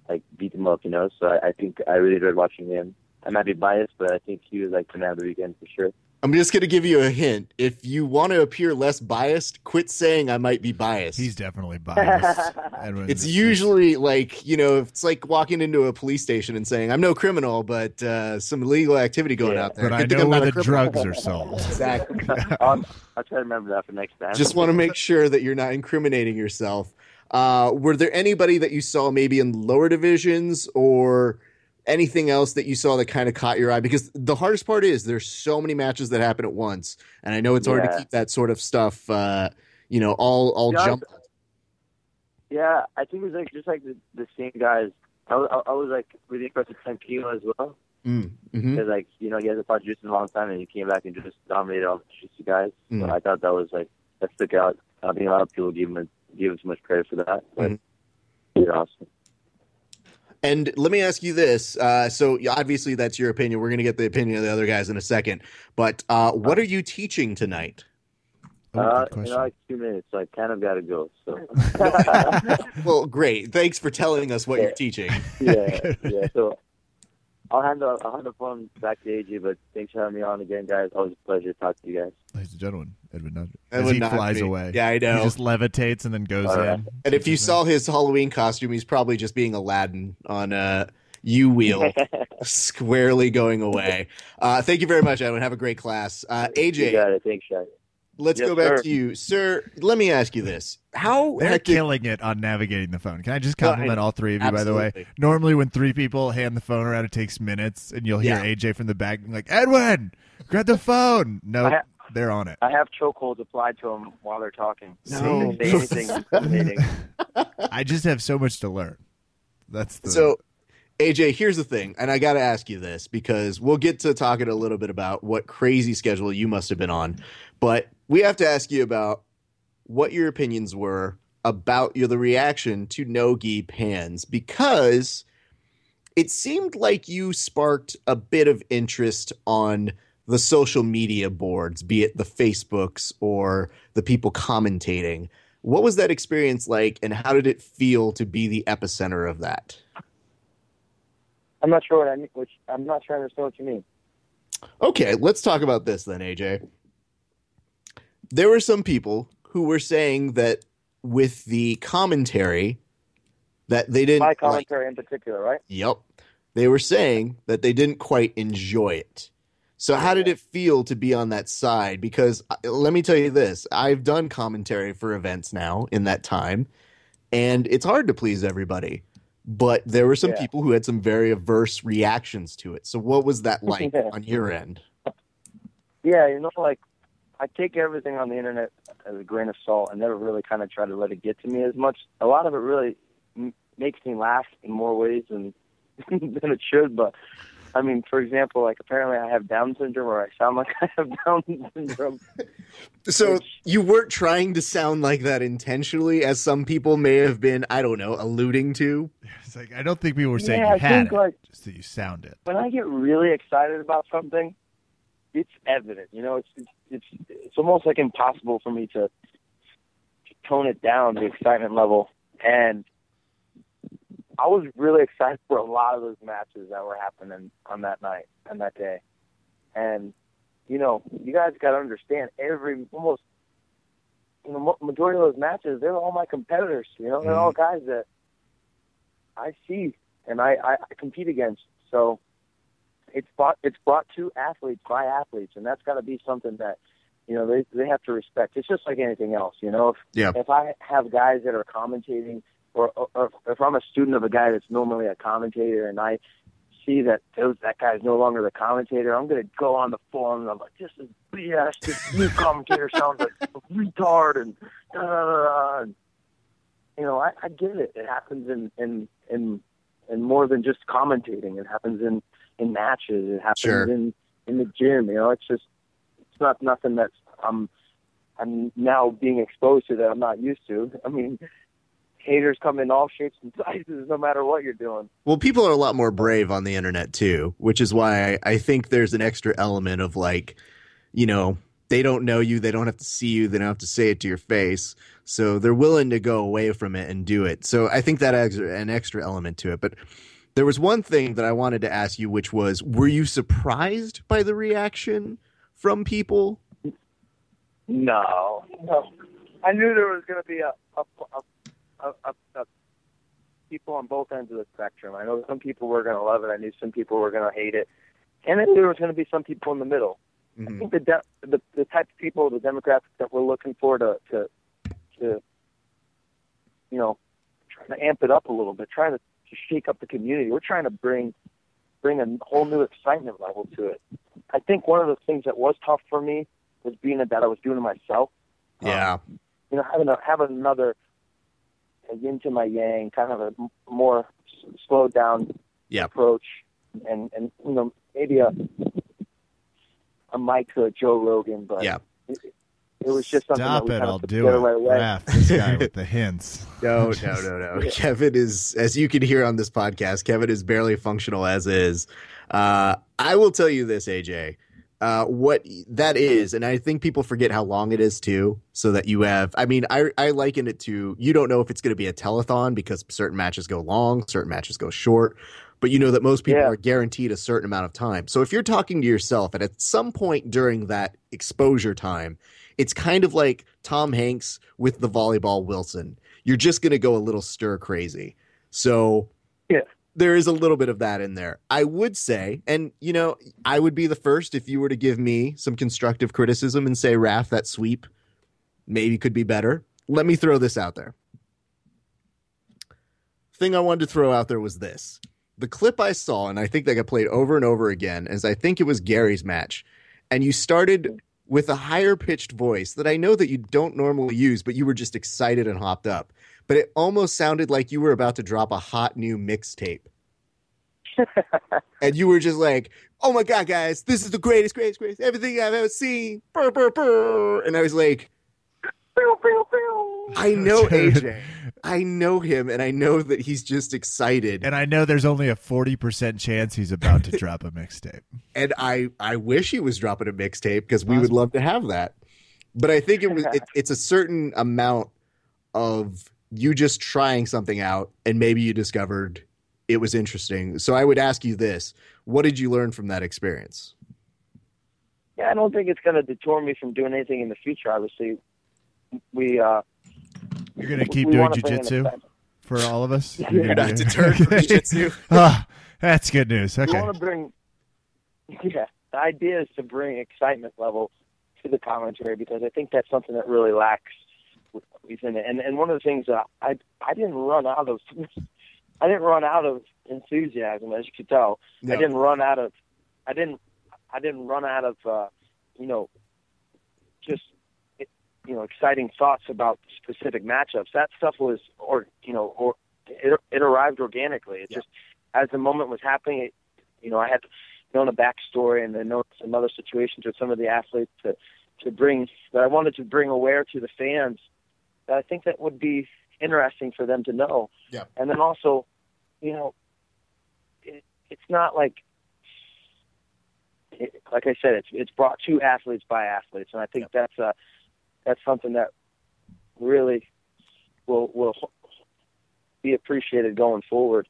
like beat them up. You know, so I, I think I really enjoyed watching him. I might be biased, but I think he was like the man of the weekend for sure. I'm just going to give you a hint. If you want to appear less biased, quit saying I might be biased. He's definitely biased. It's usually like you know, it's like walking into a police station and saying, "I'm no criminal, but uh, some illegal activity going Yeah. out there." But I Good thing know where the criminal." drugs are sold. Exactly. I'll, I'll try to remember that for next time. Just want to make sure that you're not incriminating yourself. Uh, were there anybody that you saw maybe in lower divisions or anything else that you saw that kind of caught your eye? Because the hardest part is there's so many matches that happen at once, and I know it's hard to keep that sort of stuff, uh, you know, all all Yeah, jumbled. Yeah, I think it was like just like the, the same guys. I was, I, I was like really impressed with Tranquilo as well Mm, hmm because like you know he hasn't fought Juice in a long time and he came back and just dominated all the Juicy guys. Mm. So I thought that was like that stuck out. I think a lot of people give him give him so much credit for that. But Mhm. he's awesome. And let me ask you this. Uh, so obviously that's your opinion. We're going to get the opinion of the other guys in a second. But uh, what are you teaching tonight? Oh, uh, good you know, like two minutes, so I kind of got to go. So Well, great. Thanks for telling us what you're teaching. yeah, yeah. So I'll hand the I'll hand the phone back to AJ. But thanks for having me on again, guys. Always a pleasure to talk to you guys. Ladies and gentlemen, Edwin Nudge. As he flies me. away. Yeah, I know. He just levitates and then goes All right. in. And if you saw his Halloween costume, he's probably just being Aladdin on a U wheel, squarely going away. Uh, thank you very much, Edwin. Have a great class. Uh, You AJ, got it. Thanks, Shaq. Let's Yes, go back sir. to you, sir. Let me ask you this: How They're hectic? killing it on navigating the phone. Can I just Well, I compliment all three of you, by the way? Normally, when three people hand the phone around, it takes minutes, and you'll hear Yeah. AJ from the back like, Edwin, grab the phone. No, I ha- they're on it. I have chokeholds applied to them while they're talking. No. They say anything. I just have so much to learn. That's the So, AJ, here's the thing, and I got to ask you this because we'll get to talking a little bit about what crazy schedule you must have been on, but we have to ask you about what your opinions were about your the reaction to Nogi Pans because it seemed like you sparked a bit of interest on the social media boards, be it the Facebooks or the people commentating. What was that experience like, and how did it feel to be the epicenter of that? I'm not sure what I mean. Which I'm not sure I understand what you mean. Okay, let's talk about this then, AJ. There were some people who were saying that with the commentary that they didn't My like. commentary in particular, right? Yep. They were saying that they didn't quite enjoy it. So how did it feel to be on that side? Because uh, let me tell you this, I've done commentary for events now in that time, and it's hard to please everybody. But there were some Yeah. people who had some very averse reactions to it. So what was that like Yeah. on your end? Yeah, you know, like I take everything on the internet as a grain of salt. I never really kind of try to let it get to me as much. A lot of it really m- makes me laugh in more ways than than it should. But I mean, for example, like apparently I have Down syndrome, or I sound like I have Down syndrome. So Which- you weren't trying to sound like that intentionally, as some people may have been, I don't know, alluding to. It's like I don't think people were saying yeah, you I had think it, like just that you sound it. when I get really excited about something, it's evident. You know, it's it's it's, it's almost like impossible for me to, to tone it down the excitement level. And I was really excited for a lot of those matches that were happening on that night and that day. And you know, you guys got to understand every almost you know, majority of those matches, they're all my competitors. You know, they're all mm-hmm. guys that I see and I, I, I compete against. So it's brought it's brought to athletes by athletes, and that's got to be something that you know they they have to respect. It's just like anything else. You know, if Yeah. if I have guys that are commentating, or, or, if I'm a student of a guy that's normally a commentator, and I see that those that guy's no longer the commentator, I'm gonna go on the forum and I'm like, this is BS. This new commentator sounds like a retard, and da da da. da. And, you know, I, I get it. It happens in in in in more than just commentating. It happens in in matches. It happens Sure. in in the gym. You know, it's just it's not nothing that's I'm I'm now being exposed to that I'm not used to. I mean, haters come in all shapes and sizes, no matter what you're doing. Well, people are a lot more brave on the internet too, which is why I, I think there's an extra element of like, you know, they don't know you, they don't have to see you, they don't have to say it to your face, so they're willing to go away from it and do it. So I think that adds an extra element to it. But there was one thing that I wanted to ask you, which was, were you surprised by the reaction from people? No, no. I knew there was going to be a a, a, a, people on both ends of the spectrum. I know some people were going to love it. I knew some people were going to hate it, and then there was going to be some people in the middle. I Mhm. think the, de- the the type of people, the demographic that we're looking for to to to you know trying to amp it up a little bit, trying to, to shake up the community. We're trying to bring bring a whole new excitement level to it. I think one of the things that was tough for me was being that I was doing it myself. Um, yeah, You know, having a, having another a yin to my yang, kind of a more slowed down Yep. approach, and and you know maybe a a Mike to a Joe Rogan, but Yeah. it, it was just something Stop that we it! I'll of put do together it. right away. Raph, this guy with the hints. No, no, no, no. Kevin is, as you can hear on this podcast, Kevin is barely functional as is. Uh, I will tell you this, AJ. Uh, what that is, and I think people forget how long it is too, so that you have. I mean, I I liken it to you don't know if it's going to be a telethon because certain matches go long, certain matches go short, but you know that most people Yeah. are guaranteed a certain amount of time. So if you're talking to yourself, and at some point during that exposure time, it's kind of like Tom Hanks with the volleyball Wilson. You're just going to go a little stir crazy. So Yeah. there is a little bit of that in there. I would say, and you know, I would be the first if you were to give me some constructive criticism and say, Raph, that sweep maybe could be better. Let me throw this out there. Thing I wanted to throw out there was this. The clip I saw, and I think that got played over and over again, is I think it was Garry's match. And you started with a higher pitched voice that I know that you don't normally use, but you were just excited and hopped up. But it almost sounded like you were about to drop a hot new mixtape. and you were just like, oh my God, guys, this is the greatest, greatest, greatest, everything I've ever seen. Brr, brr, brr. And I was like, I know AJ. I know him, and I know that he's just excited. And I know there's only a forty percent chance he's about to drop a mixtape. and I I wish he was dropping a mixtape because we would love to have that. But I think it was it, it's a certain amount of you just trying something out, and maybe you discovered it was interesting. So I would ask you this: What did you learn from that experience? Yeah, I don't think it's going to deter me from doing anything in the future. Obviously, we uh, You're gonna keep doing jujitsu for all of us. You're gonna not do- deterred from jujitsu? Ah, that's good news. Okay. want to bring. Yeah, the idea is to bring excitement level to the commentary because I think that's something that really lacks within it. And and one of the things that I I didn't run out of I didn't run out of enthusiasm as you could tell. No. I didn't run out of I didn't I didn't run out of uh, you know just you know exciting thoughts about specific matchups. That stuff was or you know or it, it arrived organically. It Yeah. just as the moment was happening, it, you know I had known a backstory and then known some other situations with some of the athletes to to bring that I wanted to bring aware to the fans that I think that would be interesting for them to know. Yeah. And then also, you know, it, it's not like it, like I said, it's it's brought to athletes by athletes, and I think that's uh that's something that really will will be appreciated going forward.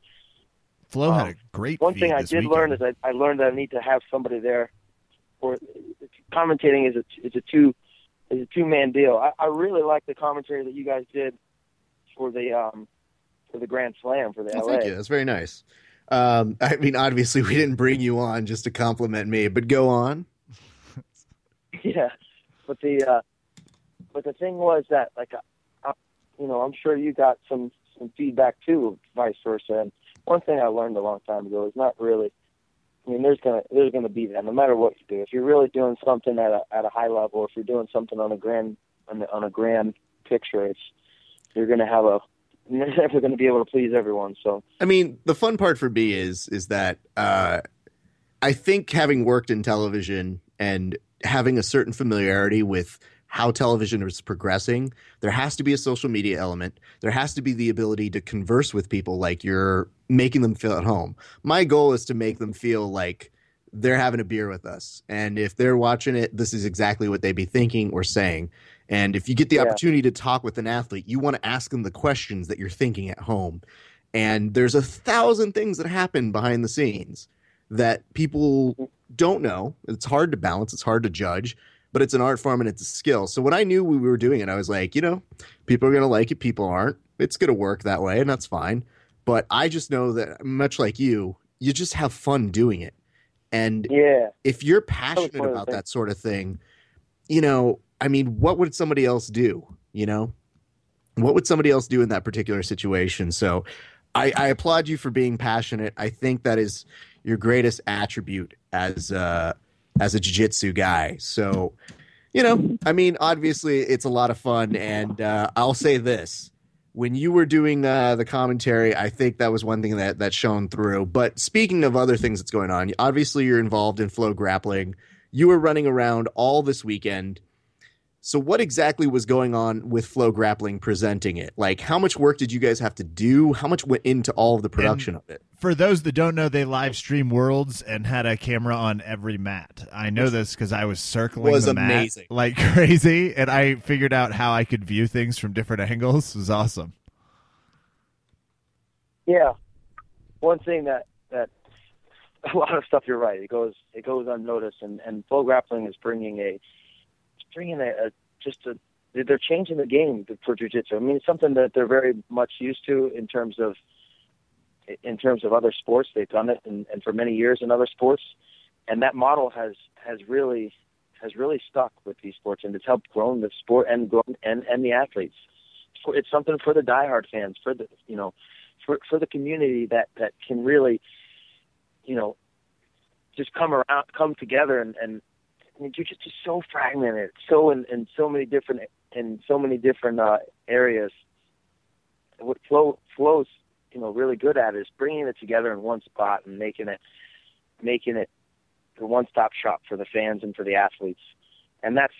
Flo had Um, a great. One thing I did weekend. learn is I, I learned that I need to have somebody there. For commentating is a is a two is a two man deal. I, I really like the commentary that you guys did for the um for the Grand Slam for the Oh, LA. thank you. That's very nice. Um, I mean, obviously, we didn't bring you on just to compliment me, but go on. yeah, but the uh, but the thing was that like, uh, uh, you know, I'm sure you got some some feedback too, vice versa. And one thing I learned a long time ago is not really. I mean, there's gonna there's gonna be that no matter what you do. If you're really doing something at a at a high level, if you're doing something on a grand on, a, on a grand picture, it's you're gonna have a you're never gonna be able to please everyone. So I mean, the fun part for me is is that uh, I think having worked in television and having a certain familiarity with how television is progressing, there has to be a social media element. There has to be the ability to converse with people like you're making them feel at home. My goal is to make them feel like they're having a beer with us. And if they're watching it, this is exactly what they'd be thinking or saying. And if you get the Yeah. opportunity to talk with an athlete, you want to ask them the questions that you're thinking at home. And there's a thousand things that happen behind the scenes that people mm-hmm. don't know. It's hard to balance, it's hard to judge, but it's an art form and it's a skill. So when I knew we were doing it, I was like, you know, people are going to like it, people aren't. It's going to work that way, and that's fine. But I just know that, much like you, you just have fun doing it. And yeah, if you're passionate about that sort of thing, you know, I mean, what would somebody else do? You know, what would somebody else do in that particular situation? So I, I applaud you for being passionate. I think that is your greatest attribute as a, as a jiu-jitsu guy. So, you know, I mean, obviously it's a lot of fun. And uh, I'll say this. When you were doing uh, the commentary, I think that was one thing that that shone through. But speaking of other things that's going on, obviously you're involved in Flo Grappling. You were running around all this weekend. So what exactly was going on with Flo Grappling presenting it? Like how much work did you guys have to do? How much went into all of the production of it? For those that don't know, they live stream Worlds and had a camera on every mat. I know this because I was circling Was the mat amazing. like crazy, and I figured out how I could view things from different angles. It was awesome. Yeah. One thing that that a lot of stuff you're right. It goes it goes unnoticed, and and Flo Grappling is bringing a it's bringing a, a just a they're changing the game for jujitsu. I mean, it's something that they're very much used to in terms of in terms of other sports. They've done it, and, and for many years in other sports, and that model has has really has really stuck with these sports, and it's helped grow the sport and grown and and the athletes. It's something for the diehard fans, for the you know for for the community that that can really, you know, just come around, come together, and and mean, jujitsu is so fragmented, so in, in so many different in so many different uh, areas. What Flo Flo's, you know, really good at is bringing it together in one spot and making it making it the one stop shop for the fans and for the athletes, and that's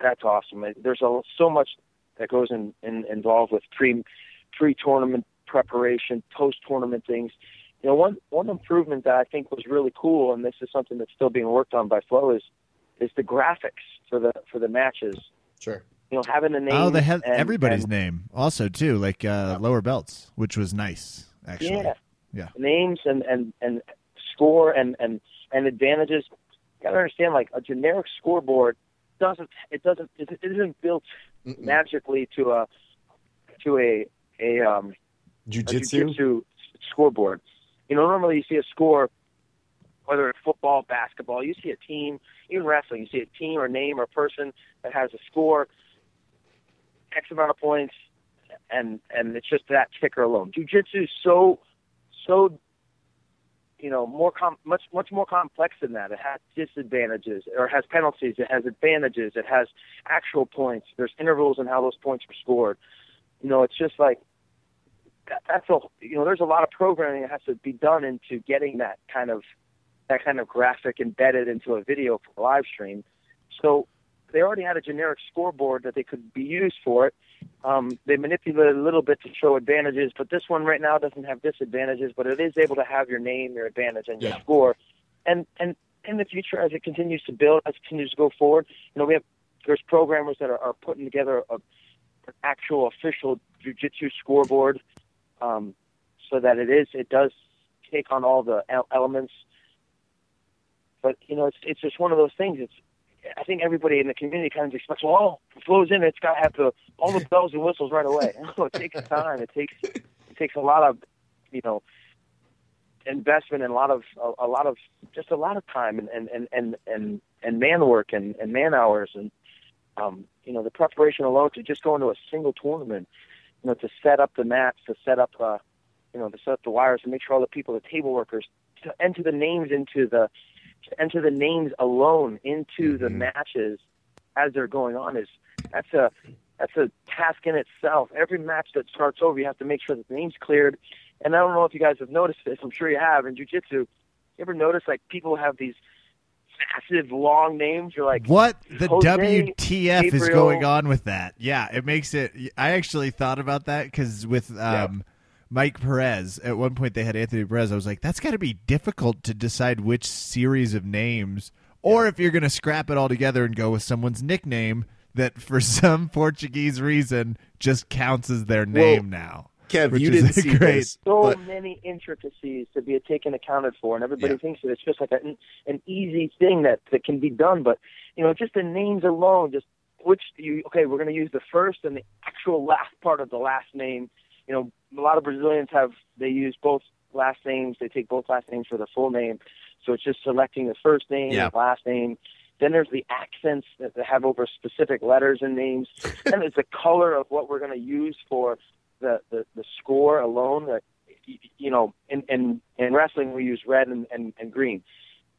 that's awesome. There's a, so much that goes in, in involved with pre pre tournament preparation, post tournament things. You know, one one improvement that I think was really cool, and this is something that's still being worked on by Flo, is is the graphics for the for the matches. Sure. You know, having the name. oh, they had and- everybody's and- name also too, like uh, lower belts, which was nice actually. Yeah. Yeah. Names and and and score and and and advantages. You gotta understand, like a generic scoreboard doesn't it doesn't it isn't built Mm-mm. magically to a to a a um a Jiu-jitsu? jiu-jitsu scoreboard. You know, normally you see a score, whether it's football, basketball, you see a team, even wrestling, you see a team or name or person that has a score, X amount of points, and and it's just that ticker alone. Jiu-jitsu is so so you know more com- much much more complex than that. It has disadvantages or has penalties. It has advantages. It has actual points. There's intervals in how those points are scored. You know, it's just like that, that's a you know there's a lot of programming that has to be done into getting that kind of that kind of graphic embedded into a video for a live stream. So they already had a generic scoreboard that they could be used for it. Um, they manipulated a little bit to show advantages, but this one right now doesn't have disadvantages, but it is able to have your name, your advantage, and your Yeah. score. And and in the future, as it continues to build, as it continues to go forward, you know, we have there's programmers that are, are putting together a, an actual official jujitsu scoreboard, um, so that it is it does take on all the elements. But you know, it's it's just one of those things. It's I think everybody in the community kind of expects, well, oh, Flo's in, it's got to have the all the bells and whistles right away. It takes time. It takes it takes a lot of, you know, investment and a lot of a, a lot of just a lot of time and and and and and, and man work and, and man hours and um, you know the preparation alone to just go into a single tournament, you know, to set up the mats, to set up uh, you know, to set up the wires, to make sure all the people, the table workers, to enter the names into the to enter the names alone into the matches as they're going on is that's a that's a task in itself. Every match that starts over, you have to make sure that the name's cleared. And I don't know if you guys have noticed this. I'm sure you have in jujitsu. You ever notice like people have these massive long names? You're like, What the Jose WTF is going on with that? Yeah, it makes it. I actually thought about that because with um, Mike Perez, at one point they had Anthony Perez. I was like, that's got to be difficult to decide which series of names, or if you're going to scrap it all together and go with someone's nickname that, for some Portuguese reason, just counts as their name now. Kev, you didn't see great. this, so but many intricacies to be taken accounted for, and everybody Yeah. thinks that it's just like an, an easy thing that that can be done. But you know, just the names alone, just which you okay, we're going to use the first and the actual last part of the last name. You know, a lot of Brazilians have they use both last names. They take both last names for the full name, so it's just selecting the first name, Yeah. the last name. Then there's the accents that have over specific letters and names. then there's the color of what we're going to use for the, the, the score alone. That you know, in, in in wrestling we use red and, and, and green.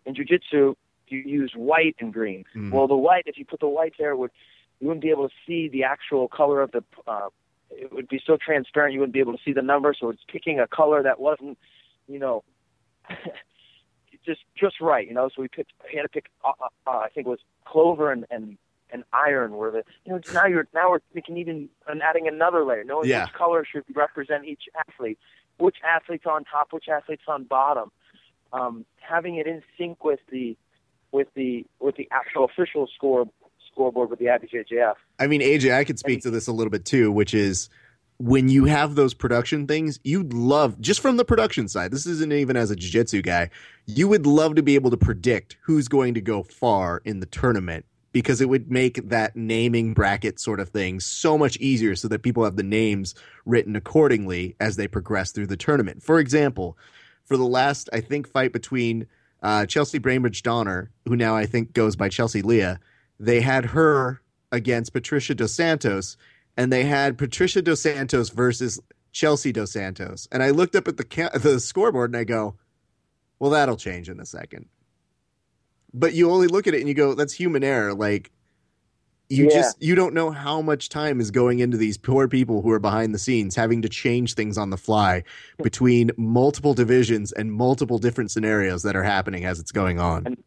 In jujitsu, you use white and green. Mhm. Well, the white, if you put the white there, would you wouldn't be able to see the actual color of the. Uh, it would be so transparent you wouldn't be able to see the number. So it's picking a color that wasn't, you know, just just right. You know, so we picked. We had to pick. Uh, uh, uh, I think it was clover and and and iron were the. You know, now you're now we're thinking even and adding another layer, knowing Yeah. which color should represent each athlete, which athlete's on top, which athlete's on bottom. Um, having it in sync with the with the with the actual official score scoreboard with the IBJJF. I mean, AJ, I could speak to this a little bit too, which is when you have those production things, you'd love just from the production side. This isn't even as a jiu-jitsu guy. You would love to be able to predict who's going to go far in the tournament because it would make that naming bracket sort of thing so much easier so that people have the names written accordingly as they progress through the tournament. For example, for the last I think fight between uh, Chelsea Bainbridge Donner, who now I think goes by Chelsea Leah, they had her against Patricia Dos Santos, and they had Patricia Dos Santos versus Chelsea Dos Santos. And I looked up at the ca- the scoreboard and I go, "Well, that'll change in a second. But you only look at it and you go, "That's human error." Like you Yeah. just you don't know how much time is going into these poor people who are behind the scenes having to change things on the fly between multiple divisions and multiple different scenarios that are happening as it's going on.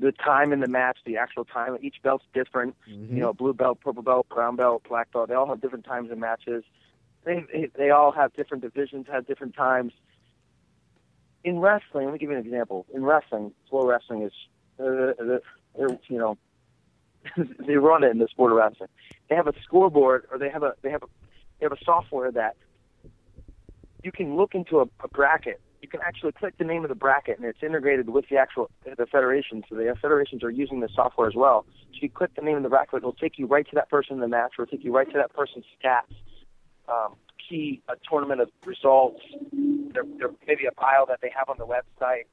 The time in the match, the actual time, each belt's different. Mm-hmm. You know, blue belt, purple belt, brown belt, black belt. They all have different times in matches. They they, all have different divisions, have different times. In wrestling, let me give you an example. In wrestling, Flo Wrestling is, uh, they're, they're, you know, they run it in the sport of wrestling. They have a scoreboard, or they have a they have a they have a software that you can look into a, a bracket. You can actually click the name of the bracket, and it's integrated with the actual the federation. So the federations are using the software as well. So you click the name of the bracket, it'll take you right to that person in the match, or take you right to that person's stats, um, key a tournament of results. There, there may be a file that they have on the website,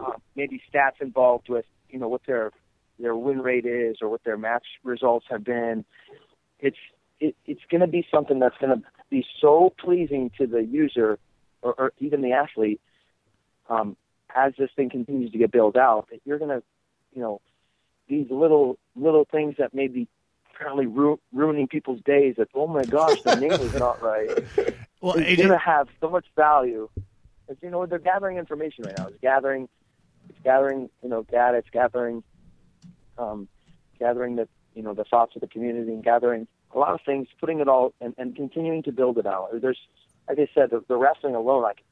uh, maybe stats involved with you know what their their win rate is or what their match results have been. It's it, it's going to be something that's going to be so pleasing to the user or, or even the athlete um, as this thing continues to get built out that you're going to, you know, these little little things that may be apparently ru- ruining people's days. That oh my gosh, the name is not right. Well, it's going to have so much value. It's, you know, they're gathering information right now. It's gathering, it's gathering, you know, data. It's gathering, um, gathering the, you know, the thoughts of the community and gathering a lot of things, putting it all and, and continuing to build it out. There's, like I said, the, the wrestling alone, like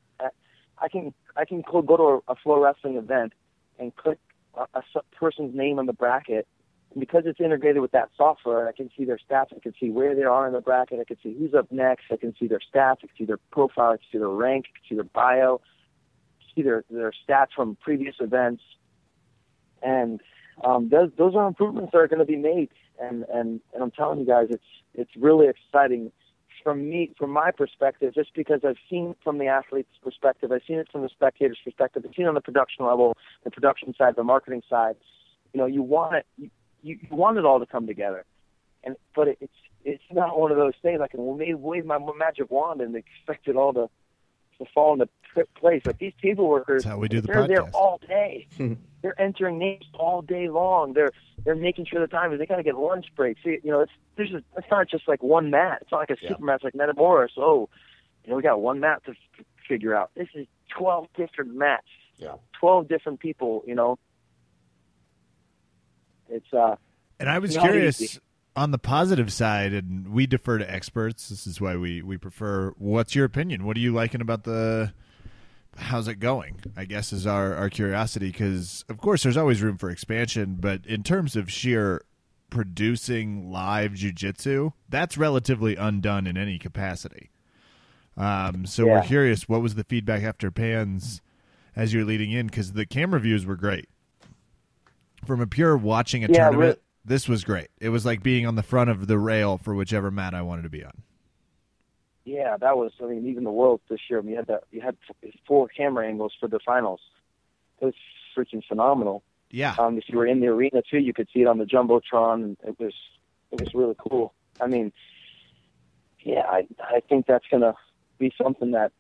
I, can, I can go to a, a Flo Wrestling event and click a person's name on the bracket. And because it's integrated with that software, I can see their stats. I can see where they are in the bracket. I can see who's up next. I can see their stats. I can see their profile. I can see their rank. I can see their bio. See their their stats from previous events. And um, those those are improvements that are going to be made, and and and I'm telling you guys, it's it's really exciting from me, from my perspective, just because I've seen from the athlete's perspective, I've seen it from the spectator's perspective, I've seen it on the production level, the production side, the marketing side. You know, you want it, you, you want it all to come together, and but it, it's it's not one of those things I can wave, wave my magic wand and expect it all to to fall into place. Like these table workers, That's how we do the they're there all day. they're entering names all day long. They're they're making sure the time is. They got to get lunch breaks. See, you know, it's there's a, it's not just like one mat. It's not like a Yeah. super match like Metamoris. Oh, you know, we got one mat to f- figure out. This is twelve different mats. Yeah. twelve different people. You know, it's uh And I was curious easy. on the positive side, and we defer to experts. This is why we we prefer. What's your opinion? What are you liking about the? How's it going? I guess is our our curiosity because of course there's always room for expansion, but in terms of sheer producing live jujitsu, that's relatively undone in any capacity. Um, so we're curious, what was the feedback after Pans as you're leading in? Because the camera views were great. From a pure watching a Yeah, tournament, this was great. It was like being on the front of the rail for whichever mat I wanted to be on. Yeah, that was. I mean, even the world this year. I mean, you had the, you had four camera angles for the finals. It was freaking phenomenal. Yeah, Um, if you were in the arena too, you could see it on the jumbotron, and it was it was really cool. I mean, yeah, I I think that's gonna be something that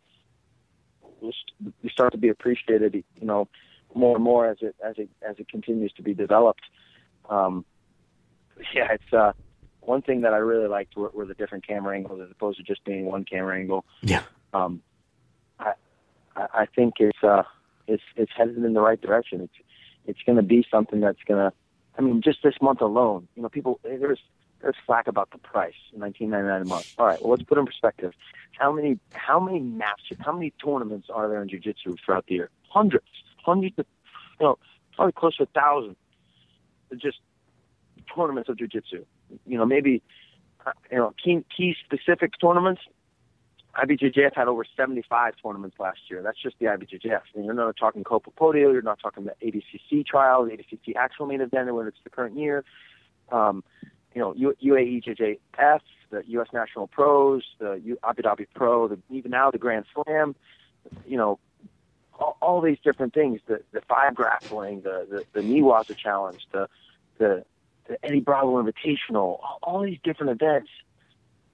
we start to be appreciated, you know, more and more as it as it as it continues to be developed. Um, yeah, it's uh, one thing that I really liked were, were the different camera angles as opposed to just being one camera angle. Yeah. Um, I I think it's uh it's it's headed in the right direction. It's it's going to be something that's going to. I mean, just this month alone, you know, people there's there's flack about the price, 19.99 a month. All right, well, let's put it in perspective. How many how many matches, how many tournaments are there in jiu-jitsu throughout the year? Hundreds, hundreds of, you know, probably close to a thousand. Just tournaments of jiu-jitsu. You know, maybe uh, you know key key specific tournaments. IBJJF had over 75 tournaments last year. That's just the IBJJF. And you're not talking Copa Podio. You're not talking the ADCC trials, ADCC actual main event when it's the current year. Um, you know, UAEJJF, the U.S. National Pros, the Abu Dhabi Pro, the, even now the Grand Slam. You know, all, all these different things. The the five grappling, the the, the Niwaza Challenge, the the the Eddie Bravo Invitational, all, these different events,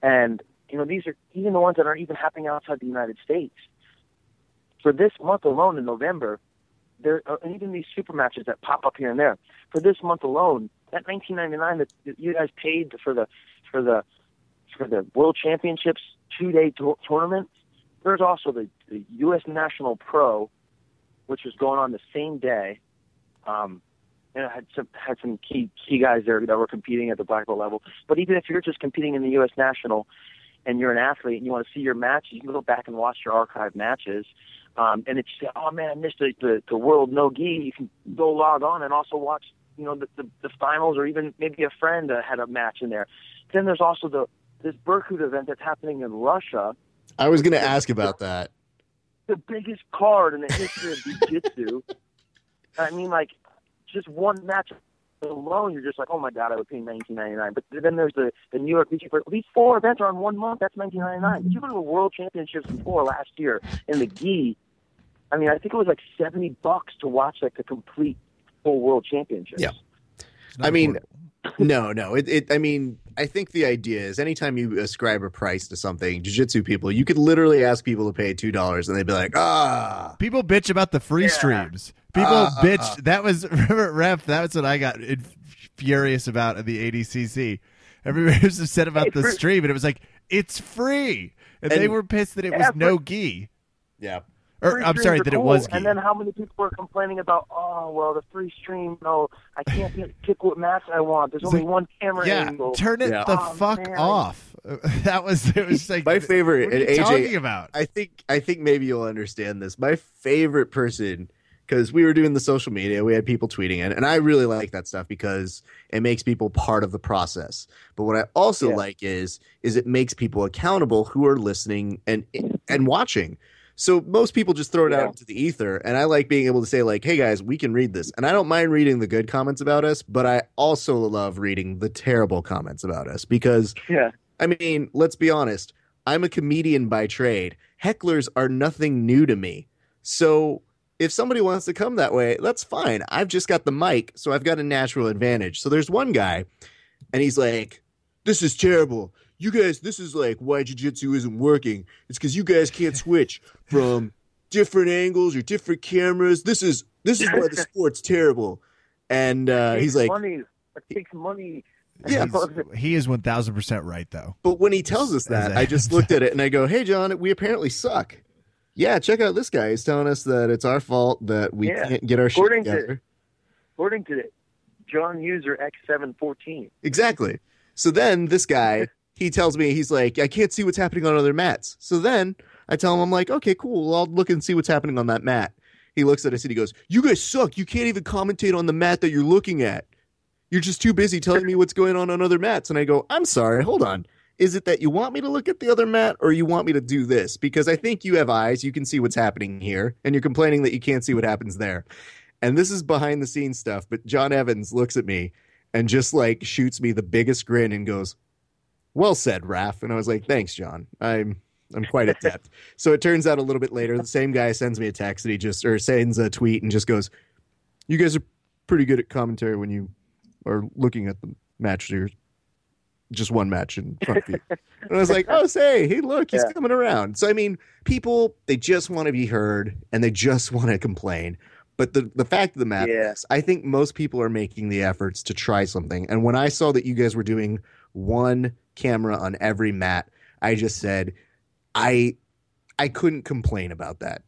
and you know these are even the ones that aren't even happening outside the United States. For this month alone in November, there are and even these super matches that pop up here and there. For this month alone, that 19.99 that you guys paid for the for the for the World Championships two day tour- tournament. There's also the, the U.S. National Pro, which was going on the same day. Um, and it had some had some key key guys there that were competing at the black belt level. But even if you're just competing in the U.S. National, and you're an athlete and you want to see your match, you can go back and watch your archive matches. Um, and if you say, "Oh man, I missed the, the the World No Gi," you can go log on and also watch, you know, the the, the finals, or even maybe a friend uh, had a match in there. Then there's also the this Berkut event that's happening in Russia, I was going to ask about that. the biggest card in the history of jiu-jitsu. I mean, like, just one match alone, you're just like, oh my god, I would pay 19.99. But then there's the the New York Beach for these four events are in one month. That's 19.99. Did you go to the World Championships before last year in the gi? I mean, I think it was like 70 bucks to watch like the complete full World Championships. Yeah. I mean, no, no. It, it. I mean, I think the idea is anytime you ascribe a price to something, jujitsu people, you could literally ask people to pay two dollars, and they'd be like, ah, people bitch about the free Yeah. streams. People Uh, uh, bitched. That was remember, ref. That was what I got in- furious about at the ADCC. Everybody was upset about Hey, the for- stream, and it was like it's free, and, they were pissed that it Yeah, was for- no gi. yeah. Or Free I'm sorry are that it was gi. And then how many people were complaining about, oh, well, the free stream, no, I can't get, pick what match I want. There's It's only like, one camera yeah, angle. turn it Yeah. the Oh, fuck man. off. That was it was like My favorite, What are you AJ, talking about? I think I think maybe you'll understand this. My favorite person because we were doing the social media, we had people tweeting it, and I really like that stuff because it makes people part of the process. But what I also Yeah. like is is it makes people accountable who are listening and and watching. So most people just throw it Yeah. out into the ether, and I like being able to say like, "Hey guys, we can read this," and I don't mind reading the good comments about us, but I also love reading the terrible comments about us because Yeah. I mean, let's be honest. I'm a comedian by trade. Hecklers are nothing new to me. So if somebody wants to come that way, that's fine. I've just got the mic, so I've got a natural advantage. So there's one guy, and he's like, This is terrible. You guys, this is like why jujitsu isn't working. It's because you guys can't switch from different angles or different cameras. This is this is why the sport's terrible. And uh, It he's like, money. It takes money. Yeah. He's- he is one thousand percent right though. But when he tells us that, I just looked at it and I go, "Hey, John, we apparently suck." Yeah, check out this guy. He's telling us that it's our fault that we Yeah. can't get our shit According to- together. According to John User X714. Exactly. So then this guy, he tells me he's like, "I can't see what's happening on other mats." So then I tell him, "I'm like, okay, cool. I'll look and see what's happening on that mat." He looks at us and he goes, "You guys suck. You can't even commentate on the mat that you're looking at. You're just too busy telling me what's going on on other mats." And I go, "I'm sorry. Hold on." Is it that you want me to look at the other mat or you want me to do this? Because I think you have eyes, you can see what's happening here, and you're complaining that you can't see what happens there. And this is behind the scenes stuff, but John Evans looks at me and just like shoots me the biggest grin and goes, "Well said, Raph." And I was like, "Thanks, John. I'm I'm quite adept." so it turns out a little bit later, the same guy sends me a text and he just or sends a tweet and just goes, "You guys are pretty good at commentary when you are looking at the match. There's just one match in front of you." and I was like, "Oh, say, hey, look, he's Yeah. coming around." So I mean, people they just want to be heard and they just want to complain. But the, the fact of the matter Yeah. is, I think most people are making the efforts to try something. And when I saw that you guys were doing one camera on every mat, I just said, I I couldn't complain about that.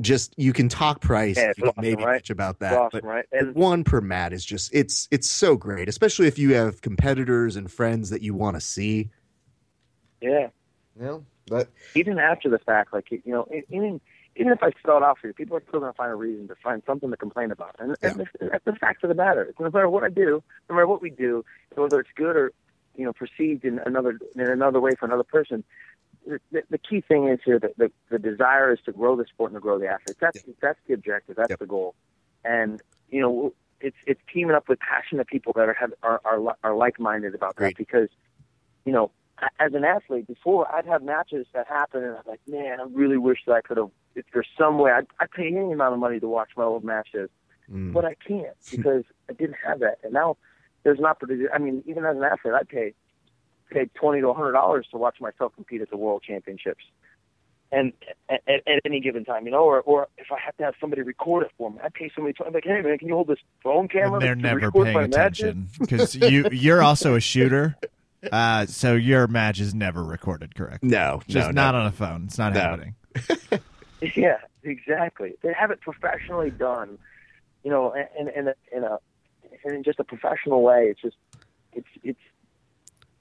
Just you can talk price, Yeah, you can awesome, maybe right? bitch about that, awesome, but right? And one per mat is just it's it's so great, especially if you have competitors and friends that you want to see. yeah, Well, but even after the fact, like you know, even even if I spell it out for you, people are still going to find a reason to find something to complain about, and, and that's the fact of the matter. It's no matter what I do, no matter what we do, whether it's good or you know perceived in another in another way for another person. The, the, key thing is here that the, the desire is to grow the sport and to grow the athletes. That's that's the objective. That's Yep. the goal. And you know, it's it's teaming up with passionate people that are have, are are, are like minded about Great. that because you know as an athlete before I'd have matches that happen and I'm like, man, I really wish that I could have. If there's some way, I'd, I'd pay any amount of money to watch my old matches, mm, but I can't because I didn't have that. And now there's an opportunity. I mean, even as an athlete, I paid paid twenty to a hundred dollars to watch myself compete at the World Championships, and at, at, at any given time, you know, or or if I have to have somebody record it for me, I pay somebody. I'm like, hey man, can you hold this phone camera? And they're never paying attention because you you're also a shooter, uh, so your match is never recorded correctly. no, Just no, not no. on a phone. It's not No. happening. Yeah, exactly. They have it professionally done, you know, and in in a, in a in just a professional way. It's just it's it's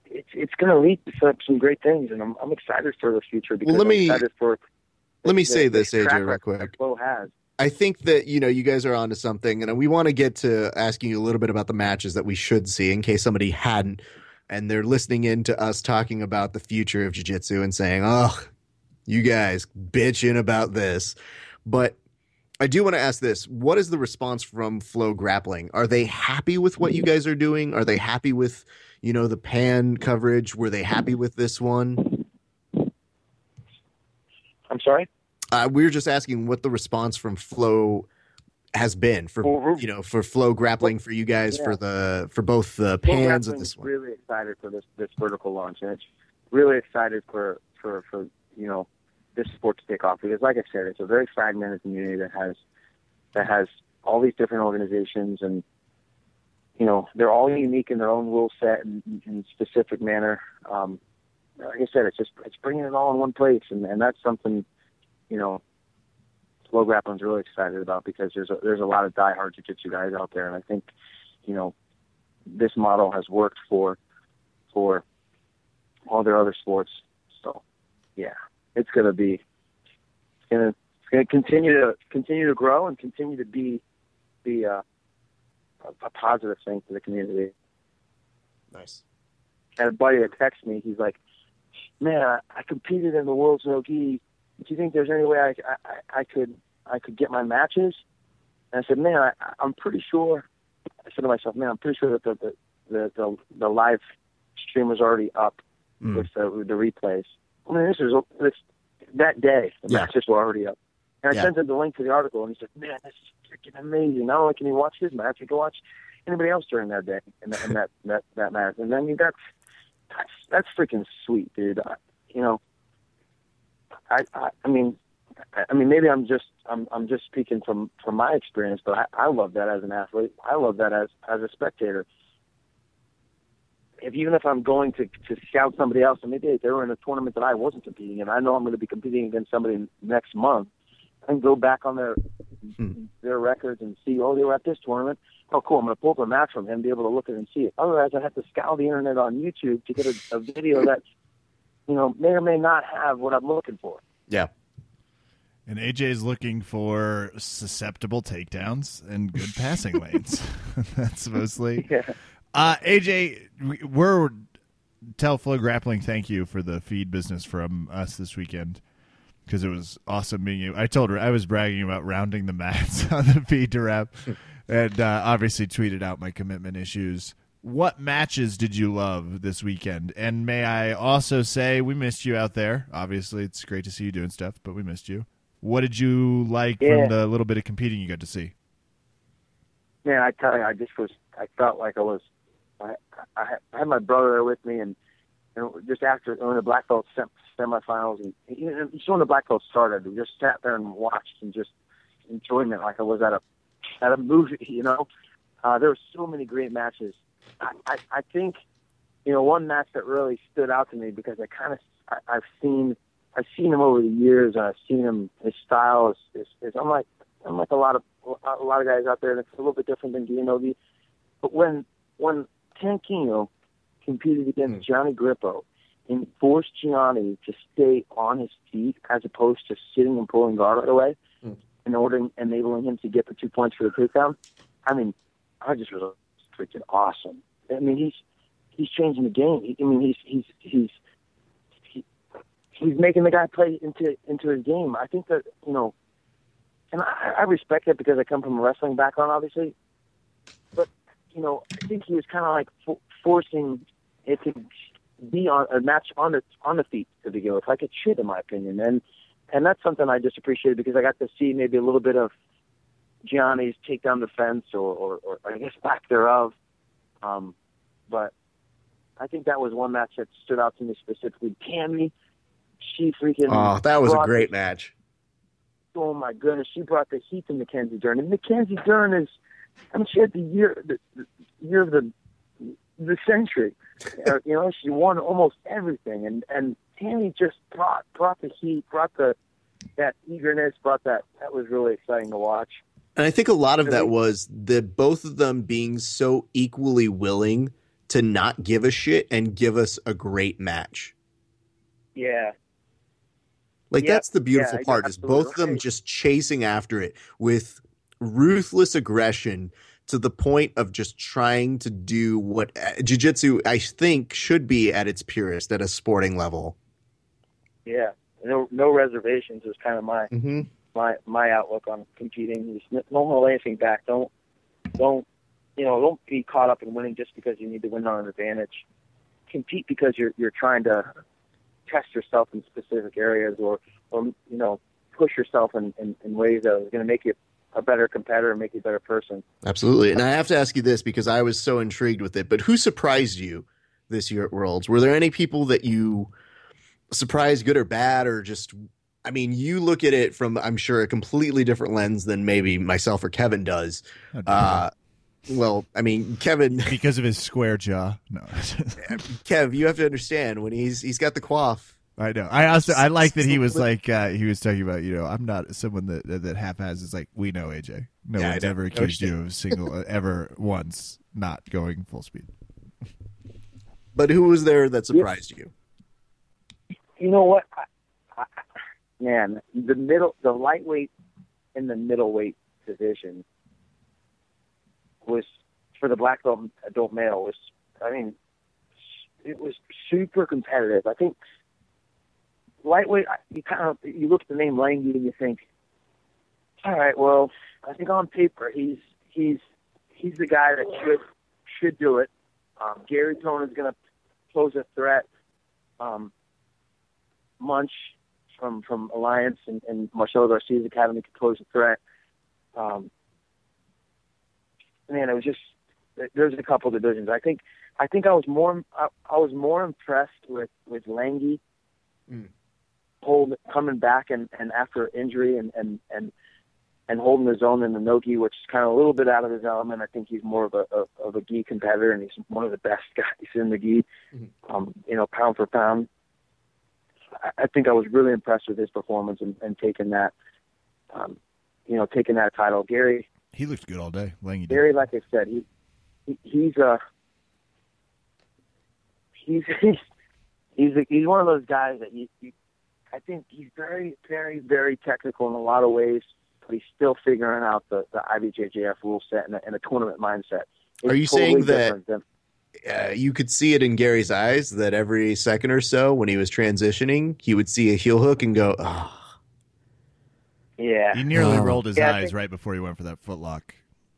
it's it's going to lead to some, great things, and I'm I'm excited for the future because let I'm me- excited for. let me say the this, AJ, real quick. Flo has. I think that you know you guys are onto something, and we want to get to asking you a little bit about the matches that we should see in case somebody hadn't, and they're listening in to us talking about the future of jiu-jitsu and saying, "Oh, you guys bitching about this," but I do want to ask this: What is the response from Flo Grappling? Are they happy with what you guys are doing? Are they happy with you know the pan coverage? Were they happy with this one? I'm sorry. Uh, we were just asking what the response from Flo has been for you know for Flo Grappling for you guys Yeah. for the for both the pans of this one. Really excited for this this vertical launch, and it's really excited for for for you know this sport to take off because, like I said, it's a very fragmented community that has that has all these different organizations, and you know they're all unique in their own rule set and in specific manner. Um, like I said, it's just it's bringing it all in one place, and and that's something you know. Flo Grappling's really excited about because there's a, there's a lot of diehard jiu-jitsu guys out there, and I think, you know, this model has worked for for all their other sports. So yeah, it's gonna be it's gonna it's gonna continue to continue to grow and continue to be be uh, a, a positive thing for the community. Nice. And a buddy that texted me, he's like, "Man, I, I competed in the World's No Gi do you think there's any way I, I, I could I could get my matches? And I said, man, I, I'm pretty sure. I said to myself, man, I'm pretty sure that the the the, the, the live stream was already up Mm. with the the replays. I mean, this is this that day. The Yeah. matches were already up. And I Yeah. sent him the link to the article, and he said, "Man, this is freaking amazing! Not only can you watch his match, you can watch anybody else during that day and that and that, that that match." And then that's that's that's freaking sweet, dude. I, you know, I, I I mean, I, I mean, maybe I'm just I'm I'm just speaking from from my experience, but I, I love that as an athlete. I love that as as a spectator. If even if I'm going to to scout somebody else, and maybe they were in a tournament that I wasn't competing in, I know I'm going to be competing against somebody next month, and go back on their Hmm. their records and see, oh, they were at this tournament. Oh, cool! I'm going to pull up a match from him, be able to look at it and see it. Otherwise, I have to scour the internet on YouTube to get a, a video that, you know, may or may not have what I'm looking for. Yeah. And AJ's looking for susceptible takedowns and good passing lanes. That's mostly. Yeah. Uh, AJ, we- we're tell Flo Grappling thank you for the feed business from us this weekend because it was awesome being you. I told her I was bragging about rounding the mats on the feed to rep, and uh, obviously tweeted out my commitment issues. What matches did you love this weekend? And may I also say we missed you out there. Obviously, it's great to see you doing stuff, but we missed you. What did you like Yeah. from the little bit of competing you got to see? Man, I tell you, I just was. I felt like I was. I I had, I had my brother there with me, and, just after when the black belt sem- semifinals, and you know, just when the black belt started, we just sat there and watched and just enjoyed it like I was at a at a movie. You know, uh, there were so many great matches. I, I I think you know one match that really stood out to me because I kind of I've seen I've seen him over the years, and I've seen him his style is is, is unlike unlike a lot of a lot of guys out there. and it's a little bit different than Gianobi. But when when Tanquino competed against Gianni Grippo and forced Gianni to stay on his feet as opposed to sitting and pulling guard right away, Mm. in order enabling him to get the two points for the takedown, I mean, I just was freaking awesome. I mean, he's he's changing the game. He, I mean, he's he's he's he, he's making the guy play into into his game. I think that you know, and I, I respect it because I come from a wrestling background, obviously. But you know, I think he was kind of like fo- forcing it to be on a match on the on the feet to begin with, like it should, in my opinion. And and that's something I just appreciated because I got to see maybe a little bit of Gianni's takedown defense, or, or, or I guess lack thereof. Um, but I think that was one match that stood out to me specifically. Tammy, she freaking Oh, that was a great the- match. oh my goodness, she brought the heat to Mackenzie Dern. And Mackenzie Dern is, I mean, she had the year, the, the year of the the century. Uh, you know, she won almost everything, and and Tammy just brought brought the heat, brought the that eagerness, brought that. That was really exciting to watch. And I think a lot of that was the both of them being so equally willing to not give a shit and give us a great match. Yeah, Like Yeah, that's the beautiful yeah, part is both of them right. just chasing after it with ruthless aggression to the point of just trying to do what uh, jiu-jitsu I think should be at its purest at a sporting level. yeah. No no reservations is kind of my Mm-hmm. my my outlook on competing. Just don't hold anything back. Don't don't you know don't be caught up in winning just because you need to win on an advantage. Compete because you're you're trying to test yourself in specific areas or or you know push yourself in, in, in ways that are going to make you a better competitor and make you a better person. Absolutely. And I have to ask you this because I was so intrigued with it. But who surprised you this year at Worlds? Were there any people that you surprised, good or bad, or just? I mean, you look at it from I'm sure a completely different lens than maybe myself or Kevin does. Uh, well, I mean, Kevin, because of his square jaw. No, Kev, you have to understand when he's he's got the quaff. I know. I also I like that he was like uh, he was talking about you know I'm not someone that that, that half has is like we know AJ. No Yeah, I one's know. ever accused you of single uh, ever once not going full speed. But who was there that surprised you? You know what? I, I, man, the middle, the lightweight and the middleweight division was for the black belt adult male was, I mean, it was super competitive. I think lightweight, you kind of you look at the name Langy and you think, all right, well, I think on paper he's he's he's the guy that should should do it. Um, Garry Tonon is going to pose a threat. Um, Munch from from Alliance and, and Marcelo Garcia's academy could pose a threat. Um, man, it was just there's a couple divisions. I think I think I was more I, I was more impressed with with Langy Mm. Hold coming back and and after injury and and and and holding his own in the nogi, which is kind of a little bit out of his element. I think he's more of a of, of a gi competitor, and he's one of the best guys in the gi. Mhm. Um, you know, pound for pound. I, I think I was really impressed with his performance and, and taking that, um, you know, taking that title. Garry, He looked good all day. Langhi did. Garry, like I said, he, he he's a he's he's he's a, he's one of those guys that you, you I think he's very very very technical in a lot of ways, but he's still figuring out the the IBJJF rule set and a, and a tournament mindset. It's Are you totally saying that- different than- uh, you could see it in Garry's eyes that every second or so when he was transitioning, he would see a heel hook and go, oh, yeah, He nearly Oh. rolled his Yeah, eyes think- right before he went for that footlock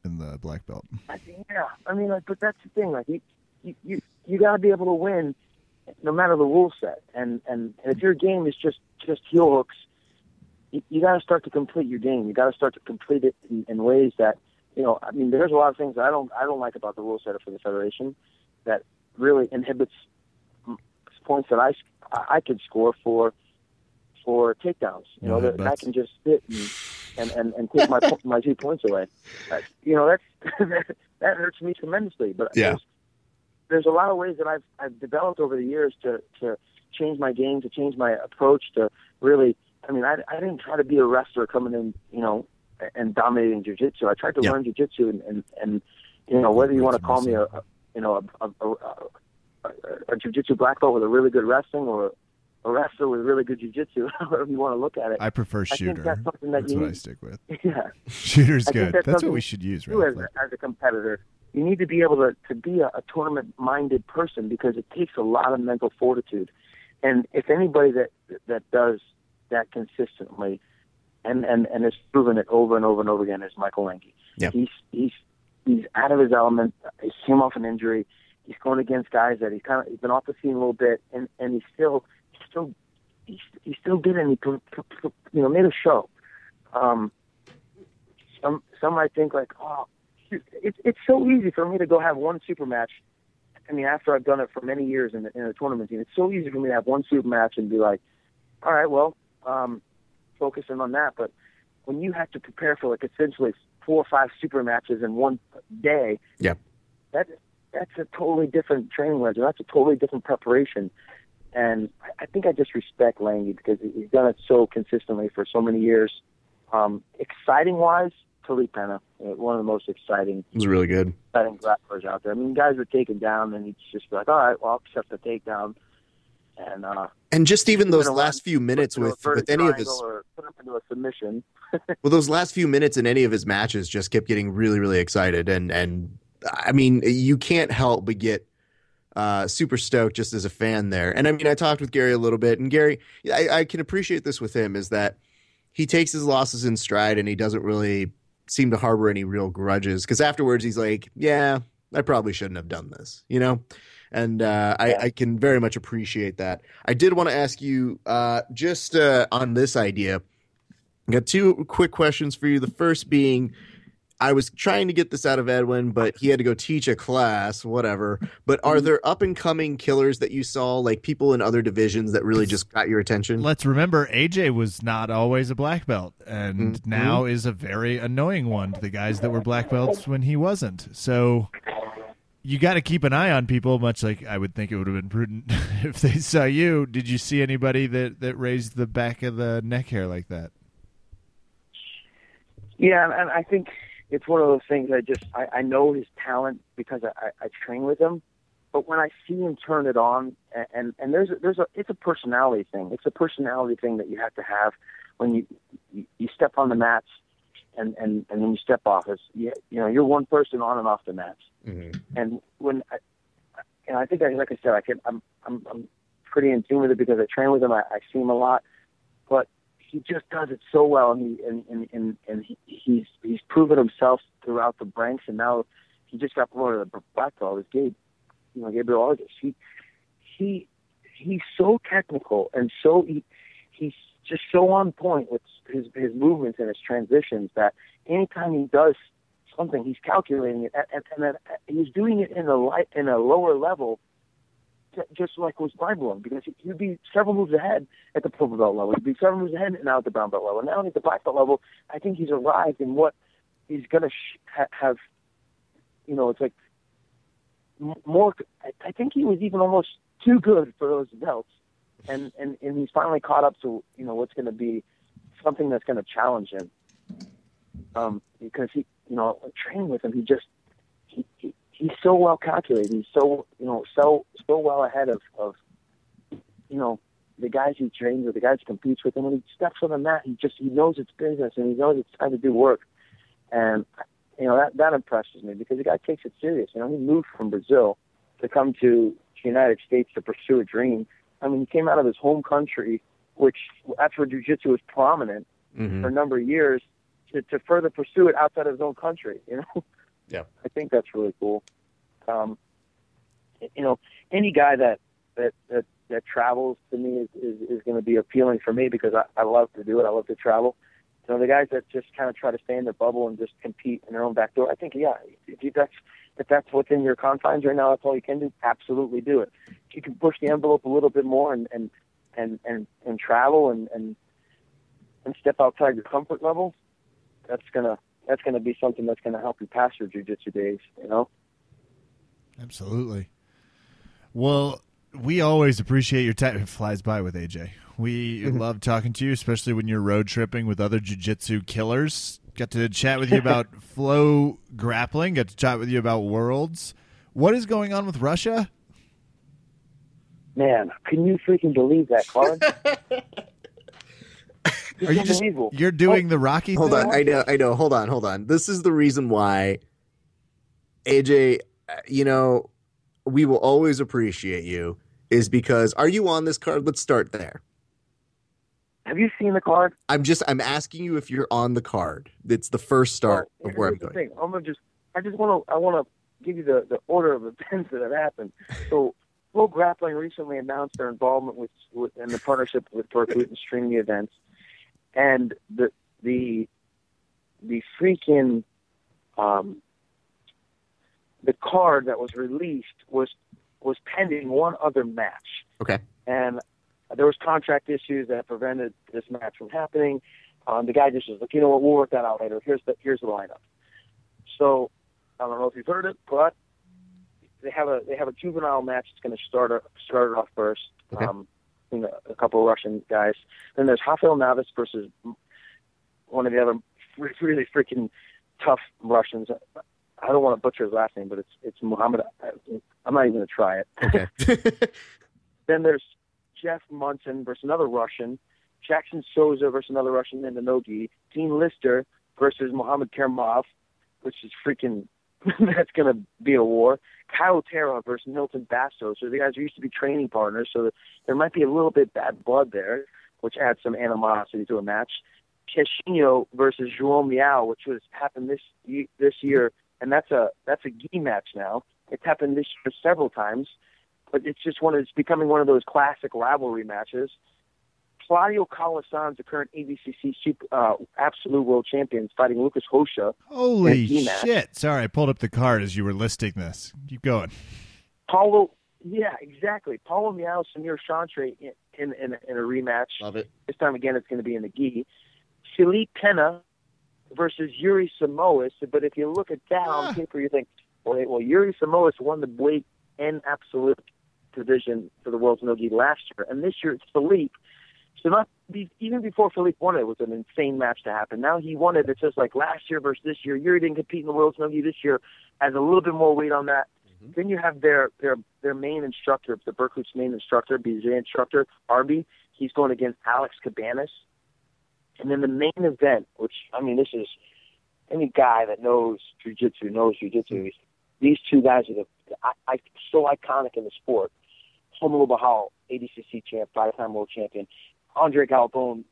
in the black belt. I think, yeah. I mean, like, but that's the thing. Like, you you you, you got to be able to win, no matter the rule set. And and if your game is just just heel hooks, you, you got to start to complete your game. You got to start to complete it in, in ways that you know. I mean, there's a lot of things I don't I don't like about the rule set for the federation that really inhibits points that I I could score for for takedowns. You know, No that I can just sit and and and, and take my my two points away. That, you know, that's that hurts me tremendously. But Yeah. there's, there's a lot of ways that I've I've developed over the years to to change my game, to change my approach, to really. I mean, I I didn't try to be a wrestler coming in, you know, and dominating jujitsu. I tried to Yeah. learn jujitsu and, and and you know whether you want to call me a, a you know a a, a, a, a jujitsu black belt with a really good wrestling or a wrestler with really good jujitsu, however you want to look at it. I prefer think shooter. that's something that That's you what I stick with. yeah. Shooter's good. that's That's, what we should use, right? as, a- as a competitor, you need to be able to, to be a, a tournament minded person because it takes a lot of mental fortitude. And if anybody that that does that consistently and, and, and has proven it over and over and over again is Michael Langhi. Yeah. He's he's he's out of his element. He came off an injury. He's going against guys that he's kind of he's been off the scene a little bit and, and he's still he's still he, he still did it and he you know made a show. Um, some some might think like, oh, it's it's so easy for me to go have one super match. I mean, after I've done it for many years in the, in a tournament team, it's so easy for me to have one super match and be like, all right, well, um, focusing on that. But when you have to prepare for like essentially four or five super matches in one day, Yeah. that that's a totally different training regimen. That's a totally different preparation. And I- I think I just respect Langhi because he's done it so consistently for so many years. Um, exciting wise, Tariq Penna, uh, one of the most exciting it was really good. exciting grapplers out there. I mean, guys were taken down, and he'd just be like, "All right, well, I'll accept the takedown." And uh, And just even Even those around- last few minutes with, with any of his or put him into a submission. well those last few minutes in any of his matches just kept getting really really excited and and i mean you can't help but get uh super stoked just as a fan there and i mean i talked with garry a little bit and garry i, I can appreciate this with him is that he takes his losses in stride and he doesn't really seem to harbor any real grudges because afterwards he's like yeah i probably shouldn't have done this you know and uh, I, I can very much appreciate that. I did want to ask you uh, just uh, on this idea. I got two quick questions for you. The first being, I was trying to get this out of Edwin, but he had to go teach a class, whatever. But are there up and coming killers that you saw, like people in other divisions that really just got your attention? Let's remember AJ was not always a black belt and Mhm. now is a very annoying one to the guys that were black belts when he wasn't. So you got to keep an eye on people much like I would think it would have been prudent if they saw you. Did you see anybody that that raised the back of the neck hair like that? Yeah, and- and I think it's one of those things. I just I, I know his talent because I, I, I train with him, but when I see him turn it on, and and, and there's a, there's a it's a personality thing. It's a personality thing that you have to have when you you, you step on the mats, and and and then you step off. It's you, you know you're one person on and off the mats. Mhm. And when I, and I think I, like I said, I can I'm I'm I'm pretty in tune with it because I train with him. I, I see him a lot, but he just does it so well, and he and and and, and he, he's he's proven himself throughout the ranks, and now he just got promoted to black belt. Is Gabe, you know, Gabriel Arges. He he he's so technical and so he, he's just so on point with his his movements and his transitions that anytime he does something, he's calculating it, and, and, and he's doing it in a light in a lower level, just like was mind blowing because he'd be several moves ahead at the purple belt level, he'd be several moves ahead now at the brown belt level. Now at the black belt level, I think he's arrived in what he's gonna sh- ha- have. You know, it's like more. I think he was even almost too good for those belts, and and and he's finally caught up to you know what's going to be something that's going to challenge him. Um, because he, you know, training with him, he just he, he he's so well calculated. He's so you know so so well ahead of of you know the guys he trains with, the guys he competes with, and when he steps on the mat, he just he knows it's business and he knows it's time to do work, and you know that that impresses me because the guy takes it serious. You know, he moved from Brazil to come to the United States to pursue a dream. I mean, he came out of his home country, which that's where jiu-jitsu was prominent Mhm. for a number of years, to, to further pursue it outside of his own country. You know, Yeah. I think that's really cool. Um, you know, any guy that that that, that travels to me is is, is going to be appealing for me because I, I love to do it. I love to travel. So the guys that just kind of try to stay in their bubble and just compete in their own back door, I think yeah, if you, that's if that's within your confines right now, that's all you can do. Absolutely do it. If you can push the envelope a little bit more and and and and, and travel and and and step outside your comfort level, that's gonna that's gonna be something that's gonna help you pass your jujitsu days. You know. Absolutely. Well, we always appreciate your time. It flies by with AJ. We mm-hmm. love talking to you, especially when you're road tripping with other jujitsu killers. Got to chat with you about flo grappling. Got to chat with you about worlds. What is going on with Russia? Man, can you freaking believe that, Colin? Are you just unbelievable. you're doing the Rocky Hold thing? on, I know, I know. Hold on, hold on. This is the reason why AJ, uh, you know, we will always appreciate you is because are you on this card? Let's start there. Have you seen the card? I'm just I'm asking you if you're on the card. It's the first start Well, of where I'm going. thing. I'm gonna just I just want to I want to give you the the order of events that have happened. So. Flo Grappling recently announced their involvement with, with and the partnership with Berkut and streaming events, and the the the freaking um, the card that was released was was pending one other match. Okay. And there was contract issues that prevented this match from happening. Um, the guy just was like, you know what, we'll work that out later. Here's the here's the lineup. So I don't know if you've heard it, but they have a they have a juvenile match that's going to start start it off first. Okay. Um, you know, a couple of Russian guys. Then there's Rafael Navis versus one of the other really freaking tough Russians. I don't want to butcher his last name, but it's it's Muhammad. I'm not even going to try it. Okay. Then there's Jeff Monson versus another Russian, Jackson Souza versus another Russian in the Nogi, Dean Lister versus Muhammad Kermov, which is freaking that's going to be a war. Caio Terra versus Milton Bastos. So the guys who used to be training partners, so there might be a little bit bad blood there, which adds some animosity to a match. Cashinho versus João Miyao, which was happened this this year, and that's a that's a gi match now. It's happened this year several times but it's just one. It's becoming one of those classic rivalry matches. Claudio Calasans the current ADCC super, uh, absolute world champion, fighting Lucas Rocha. Holy shit! Sorry, I pulled up the card as you were listing this. Keep going. Paulo, yeah, exactly. Paulo Miyao, Samir Chantre in, in, in, in a rematch. Love it. This time again, it's going to be in the gi. Felipe Pena versus Yuri Simoes. But if you look at that Ah. on paper, you think, well, well, Yuri Simoes won the weight and absolute division for the world's no gi last year, and this year it's Felipe. So not even before Felipe won it, it was an insane match to happen. Now he won it. It's just like last year versus this year. Yuri didn't compete in the world's no gi this year. Has a little bit more weight on that. Mm-hmm. Then you have their their their main instructor, the Berkut's main instructor, BJ instructor, Arby. He's going against Alex Cabanas. And then the main event, which I mean, this is any guy that knows jujitsu knows jujitsu. Mm-hmm. These two guys are the I, I, so iconic in the sport. Romulo Barral, ADCC champ, five-time world champion, Andre Galvao,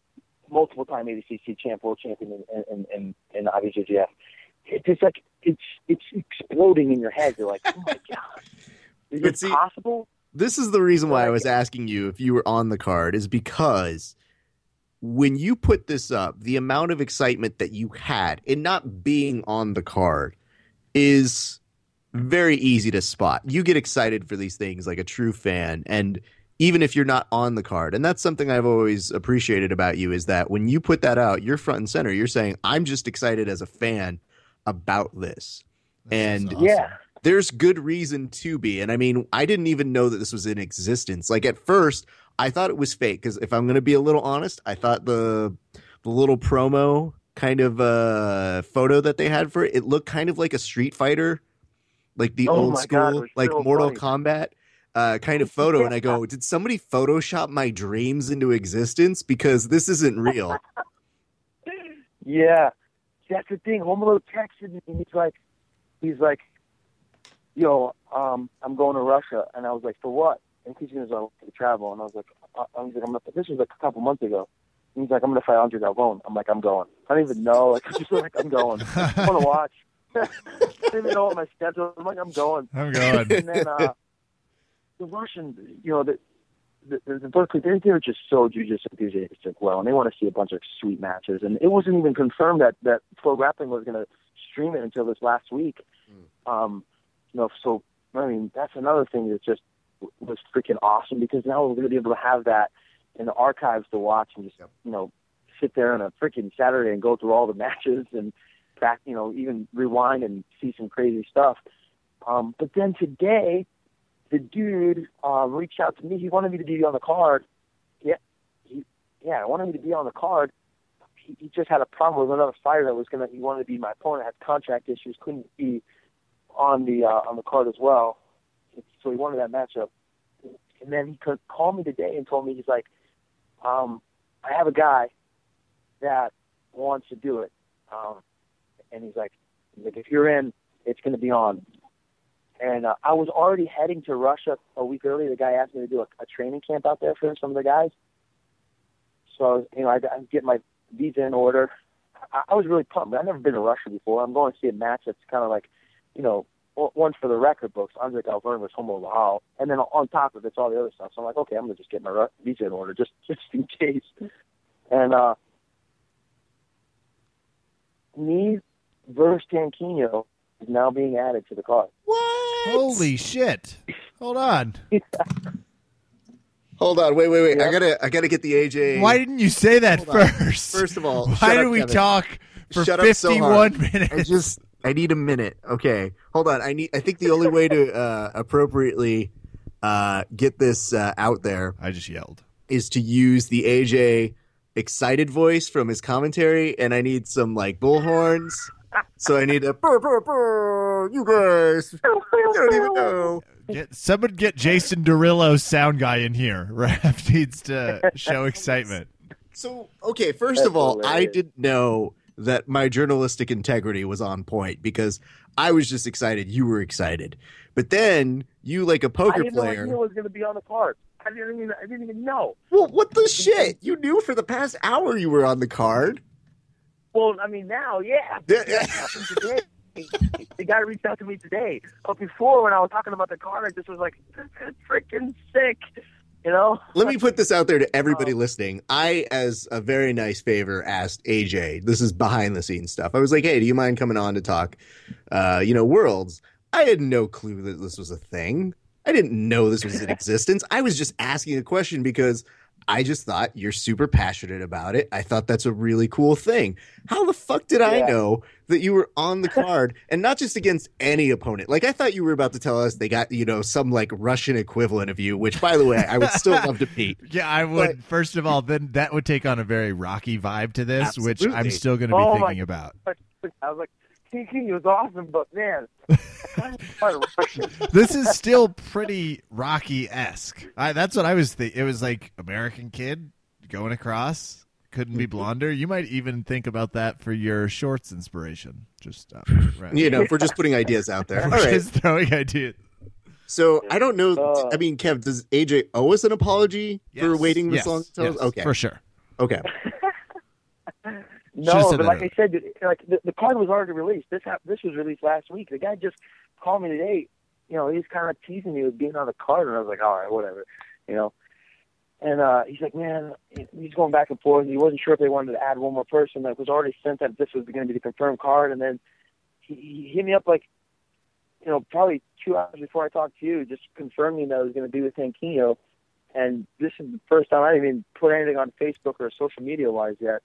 multiple-time ADCC champ, world champion in in in, in IBJJF. It's just like it's it's exploding in your head. You're like, oh my god, is But it see- possible? This is the reason why I was asking you if you were on the card is because when you put this up, the amount of excitement that you had in not being on the card is very easy to spot. You get excited for these things like a true fan and even if you're not on the card. And that's something I've always appreciated about you is that when you put that out, you're front and center. You're saying, I'm just excited as a fan about this. That's And- awesome. Yeah. there's good reason to be. And I mean, I didn't even know that this was in existence. Like at first, I thought it was fake because if I'm going to be a little honest, I thought the the little promo kind of uh photo that they had for it, it looked kind of like a Street Fighter, like the Oh old my God, school, like so Mortal funny. Kombat. Uh, kind of photo, and I go, did somebody Photoshop my dreams into existence? Because this isn't real. Yeah, that's the thing. Romulo texted me. and He's like, he's like, yo, um, I'm going to Russia, and I was like, for what? And he's going to travel, and I was like, uh, I was like, I'm not, this was like a couple months ago. And he's like, I'm going to fight Andre Galvao. I'm like, I'm going. I don't even know. Like, I'm just like, I'm going. I want to watch. I don't even know what my schedule. is. I'm like, I'm going. I'm going. And then uh, the Russian, you know, the the, the, Berkut, they, they're just so jujitsu enthusiastic, well, and they want to see a bunch of sweet matches. And it wasn't even confirmed that that Flo Grappling was going to stream it until this last week. Um, you know, so I mean, that's another thing that just was freaking awesome because now we're going to be able to have that in the archives to watch and just Yep. you know sit there on a freaking Saturday and go through all the matches and back, you know, even rewind and see some crazy stuff. Um, but then today, the dude uh, reached out to me. He wanted me to be on the card. Yeah, he, yeah, I wanted me to be on the card. He, he just had a problem with another fighter that was gonna. He wanted to be my opponent. Had contract issues, couldn't be on the uh, on the card as well. So he wanted that matchup. And then he could call me today and told me he's like, um, I have a guy that wants to do it. Um, and he's like, he's like, if you're in, it's going to be on. And uh, I was already heading to Russia a week earlier. The guy asked me to do a, a training camp out there for some of the guys. So I was, you know, I, I get my visa in order. I, I was really pumped. I've never been to Russia before. I'm going to see a match that's kind of like, you know, one for the record books. Andre Galvao was Homo Lahal, and then on top of it's all the other stuff. So I'm like, okay, I'm gonna just get my visa in order just just in case. And uh, me versus Tanquino is now being added to the card. What? Holy shit! Hold on. Hold on, wait, wait, wait. I gotta, I gotta get the AJ. Why didn't you say that Hold on. first? First of all, why shut do up, we Kevin. talk for Shut up so hard. 51 minutes? I just, I need a minute. Okay, hold on. I need. I think the only way to uh, appropriately uh, get this uh, out there I just yelled. is to use the AJ excited voice from his commentary, and I need some like bullhorns. So I need a burr, burr, burr, you guys. You don't even know. Get, someone get Jason Derillo, sound guy, in here. Raph needs to show excitement. So okay, first That's of all, I didn't know that my journalistic integrity was on point because I was just excited. You were excited, but then you, like a poker didn't know player, he was going to be on the card. I didn't even I didn't even know. well, what the shit? You knew for the past hour you were on the card. Well, I mean now, yeah. Yeah. Today. the guy reached out to me today. But before, when I was talking about the car, I just was like, freaking sick. You know? Let me put this out there to everybody Oh. listening. I, as a very nice favor, asked AJ. This is behind the scenes stuff. I was like, "Hey, do you mind coming on to talk? Uh, you know, worlds." I had no clue that this was a thing. I didn't know this was in existence. I was just asking a question because I just thought you're super passionate about it. I thought that's a really cool thing. How the fuck did I know that you were on the card and not just against any opponent? Like I thought you were about to tell us they got, you know, some like Russian equivalent of you, which by the way, I would still love to beat. Yeah, I would. But- first of all, then that would take on a very rocky vibe to this, which I'm still going to be Oh, my- thinking about. I was like, TT was awesome, but man, I kind of find Russian. This is still pretty Rocky esque. That's what I was thinking. It was like American kid going across, couldn't be blonder. You might even think about that for your shorts inspiration. Just uh, right. You know, if we're just putting ideas out there. All just throwing ideas. So I don't know. Uh, I mean, Kev, does AJ owe us an apology for waiting this Yes. long? to tell us? Yes, Okay. for sure. Okay. No, but like I said, like the, the card was already released. This hap- this was released last week. The guy just called me today. You know, he's kind of teasing me with being on the card, and I was like, all right, whatever. You know, and uh he's like, man, he's going back and forth. He wasn't sure if they wanted to add one more person. That was already sent that this was going to be the confirmed card, and then he, he hit me up like, you know, probably two hours before I talked to you, just confirming that I was going to be with Tankino. And this is the first time I didn't even put anything on Facebook or social media wise yet.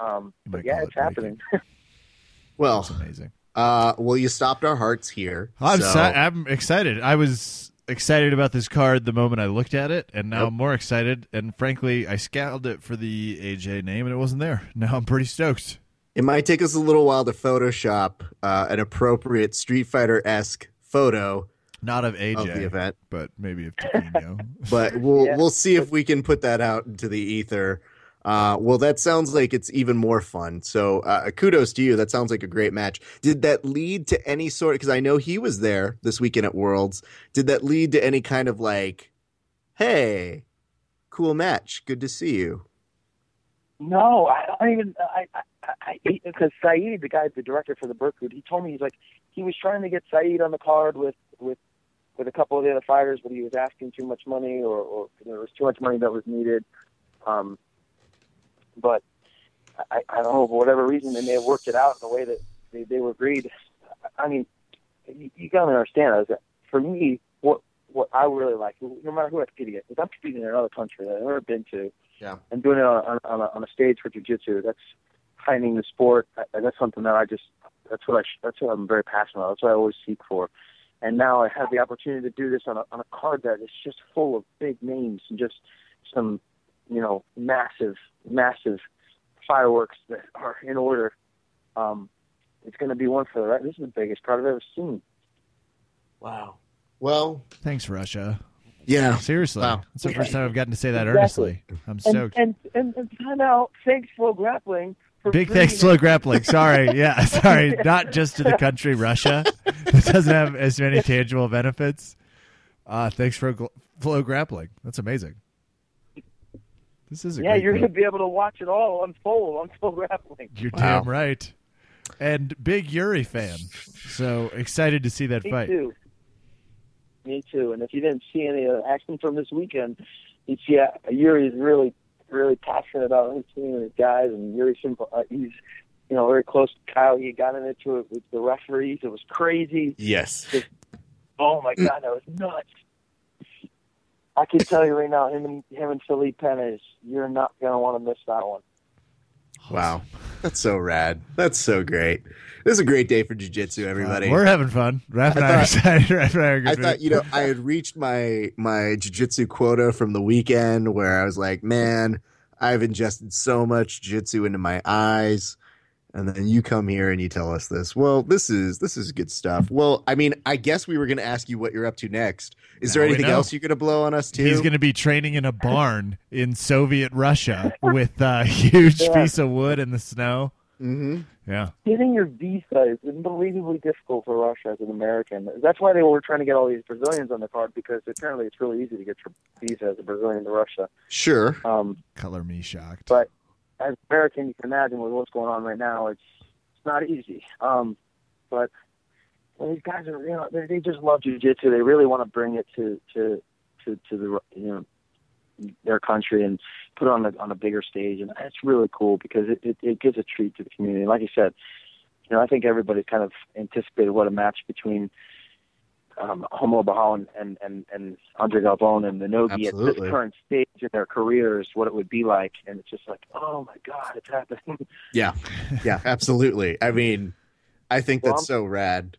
Um, but yeah, it's it happening. Well, That's amazing. uh, well, you stopped our hearts here. I'm so- si- I'm excited. I was excited about this card the moment I looked at it, and now Yep. I'm more excited. And frankly, I scanned it for the AJ name, and it wasn't there. Now I'm pretty stoked. It might take us a little while to Photoshop uh, an appropriate Street Fighter esque photo Not of AJ, of the event, but maybe of Taquino. but we'll Yeah. we'll see if we can put that out into the ether. Uh, well, that sounds like it's even more fun. So, uh, kudos to you. That sounds like a great match. Did that lead to any sort? Because I know he was there this weekend at Worlds. Did that lead to any kind of like, hey, cool match, good to see you? No, I don't even. I, I, I because Saeed, the guy, the director for the Berkut, he told me he's like he was trying to get Saeed on the card with with with a couple of the other fighters, but he was asking too much money, or, or there was too much money that was needed. Um, but I, I don't know for whatever reason they may have worked it out in the way that they, they were agreed. I mean, you, you got to understand is that for me, what what I really like, no matter who I compete against, is I'm competing in another country that I've never been to Yeah. and doing it on, on, a, on a stage for jujitsu. That's heightening the sport. I, that's something that I just that's what I that's what I'm very passionate about. That's what I always seek for. And now I have the opportunity to do this on a on a card that is just full of big names and just some you know massive massive fireworks that are in order. Um, it's going to be one for the right. This is the biggest crowd I've ever seen. Wow. Well, Thanks, Russia. yeah. Seriously, Wow. it's the first time I've gotten to say that Exactly. earnestly. I'm And, stoked. and and and time out. Thanks, Flo Grappling. Big thanks, Slow Grappling. Sorry, yeah, sorry, not just to the country Russia. It doesn't have as many tangible benefits. Uh, thanks for Flo Grappling. That's amazing. This is a Yeah, you're going to be able to watch it all unfold on Flo Grappling. You're Wow. damn right. And big Yuri fan. So excited to see that fight. Me fight. too. Me too. And if you didn't see any uh, action from this weekend, you see uh, Yuri is really, really passionate about his team and his guys. And Yuri, simple, uh, he's, you know, very close to Caio. He got into it with the referees. It was crazy. Yes. Oh my god, that was nuts. I can tell you right now, him and him and Felipe Penez, you're not gonna want to miss that one. Wow. That's so rad. That's so great. This is a great day for jiu-jitsu, everybody. Uh, we're having fun. Raph and I I, are thought- excited. Raph and I are good I thought, you know, I had reached my my jiu-jitsu quota from the weekend where I was like, man, I've ingested so much jiu-jitsu into my eyes. And then you come here and you tell us this. Well, this is this is good stuff. Well, I mean, I guess we were going to ask you what you're up to next. Is there Now we anything else you're going to blow on us too? He's going to be training in a barn in Soviet Russia with a huge Yeah. piece of wood in the snow. hmm Yeah. Getting your visa is unbelievably difficult for Russia as an American. That's why they were trying to get all these Brazilians on the card because apparently it's really easy to get your visa as a Brazilian to Russia. Sure. Um, Color me shocked. But- as an American, you can imagine with what's going on right now, it's it's not easy. Um, but these guys are, you know, they, they just love jujitsu. They really want to bring it to to to to the you know their country and put it on the on a bigger stage, and it's really cool because it, it it gives a treat to the community. Like I said, you know, I think everybody kind of anticipated what a match between um, Homo Barral and, and, and, and Andre Galvao and the Nogi at this current stage in their careers, what it would be like. And it's just like, oh my God, it's happening. Yeah. Yeah, absolutely. I mean, I think Well, that's so rad.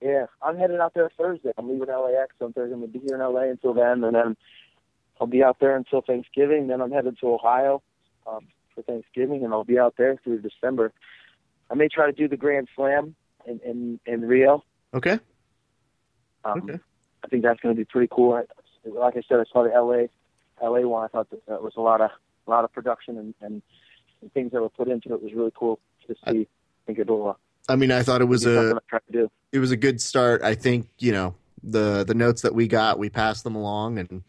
yeah, I'm headed out there Thursday. I'm leaving LAX on Thursday. I'm going to be here in LA until then. And then I'll be out there until Thanksgiving. Then I'm headed to Ohio um, for Thanksgiving, and I'll be out there through December. I may try to do the Grand Slam in, in, in Rio. Okay. Um, Okay. I think that's going to be pretty cool. I, like I said, I saw the LA LA one. I thought that, that was a lot of a lot of production and, and, and things that were put into it. It was really cool to see. I think it'll uh, I mean, I thought it was a something I try to do. it was a good start. I think you know the the notes that we got, we passed them along, and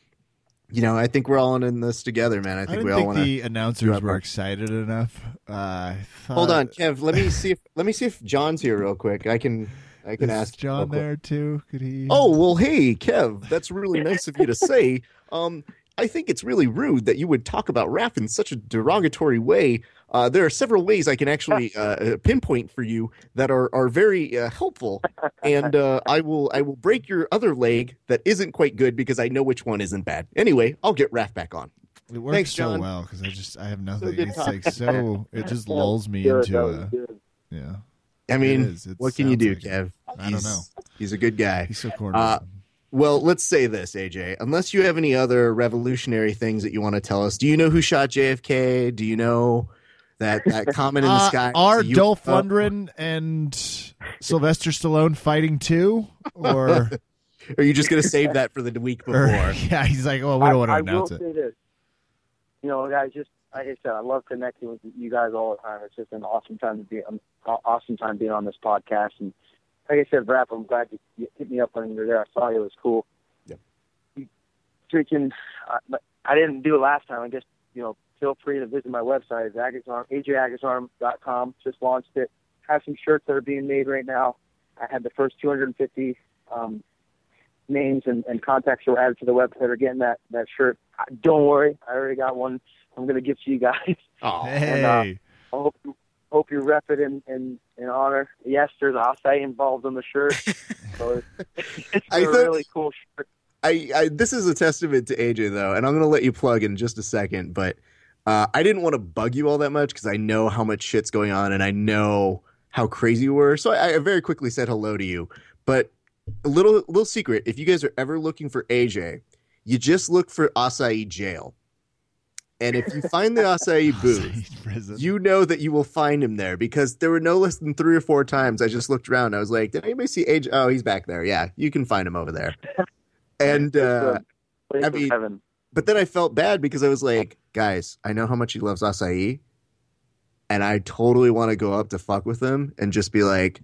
you know, I think we're all in this together, man. I I think didn't we all want to. the announcers were our- excited enough. Uh, I Hold on, Kev. Let me see if let me see if John's here real quick. I can I can Is ask John real there too. Could he? Oh well, hey Kev, that's really nice of you to say. Um, I think it's really rude that you would talk about Raph in such a derogatory way. Uh, there are several ways I can actually uh, pinpoint for you that are are very uh, helpful, and uh, I will I will break your other leg that isn't quite good because I know which one isn't bad. Anyway, I'll get Raph back on. it works thanks, so John. well because I just I have nothing. good it's talking. like so. It just lulls me Good, into that a yeah. I mean, is. It what can you do, like. Kev? I don't know. He's a good guy. He's so corny. Uh, Well, let's say this, AJ. Unless you have any other revolutionary things that you want to tell us, do you know who shot JFK? Do you know that that comment in the Uh, sky? are is a Dolph UFO? Lundgren and Sylvester Stallone fighting too, or, Or are you just going to save that for the week or before? yeah? He's like, oh, we don't want to I, I announce will it. say this. You know, guys, just like I said, I love connecting with you guys all the time. It's just an awesome time to be, an awesome time being on this podcast. And like I said, Rap, I'm glad you, you hit me up when you were there. I saw you; it was cool. You freaking, uh, I didn't do it last time. I guess you know, feel free to visit my website, it's Agazarm, ajagazarm.com. Just launched it. Have some shirts that are being made right now. I had the first 250 um, names and, and contacts that were added to the website are getting that, that shirt. Don't worry, I already got one. I'm going to give to you guys. Oh, Hey, And, uh, I hope you, hope you rep it in, in, in honor. Yes, there's Asai involved in the shirt. So it's, it's I a thought- really cool shirt. I, I this is a testament to AJ though, and I'm going to let you plug in just a second, but uh, I didn't want to bug you all that much because I know how much shit's going on and I know how crazy you were. So I, I very quickly said hello to you. But a little little secret: if you guys are ever looking for AJ, you just look for Acai Jail, and if you find the Acai booth. you know that you will find him there because there were no less than three or four times I just looked around. I was like, did anybody see Age? Oh, he's back there. Yeah, you can find him over there. And uh, It's a place I mean- heaven. but then I felt bad because I was like, guys, I know how much he loves acai, and I totally want to go up to fuck with him and just be like,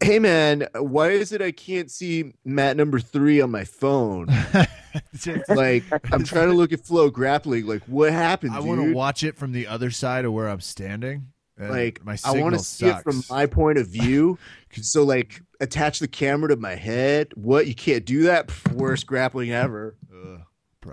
hey man, why is it I can't see Matt number three on my phone? Just- like I'm trying to look at flo grappling. Like what happened? I dude? want to watch it from the other side of where I'm standing. like my I want to see it from my point of view. so like attach the camera to my head. What you can't do that? Pff, worst grappling ever. Ugh,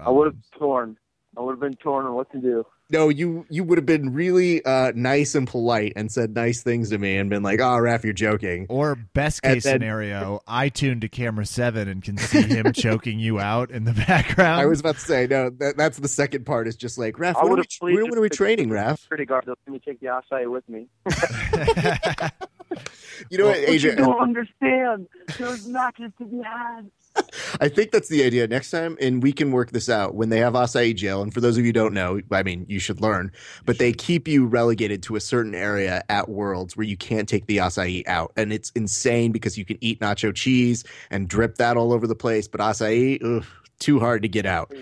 I would have torn. I would have been torn on what to do. No, you you would have been really uh, nice and polite and said nice things to me and been like, "Oh, Raph, you're joking." Or best case then- scenario, I tune to camera seven and can see him choking you out in the background. I was about to say no. That, that's the second part. Is just like Raph. I When are, we, when are we training, the Raph? Security guard, let me take the acai with me. You know what, But you don't understand. There's matches to be had. I think that's the idea next time, and we can work this out when they have acai jail. And for those of you who don't know, I mean, you should learn, but they keep you relegated to a certain area at Worlds where you can't take the acai out, and it's insane because you can eat nacho cheese and drip that all over the place, but acai, ugh, too hard to get out.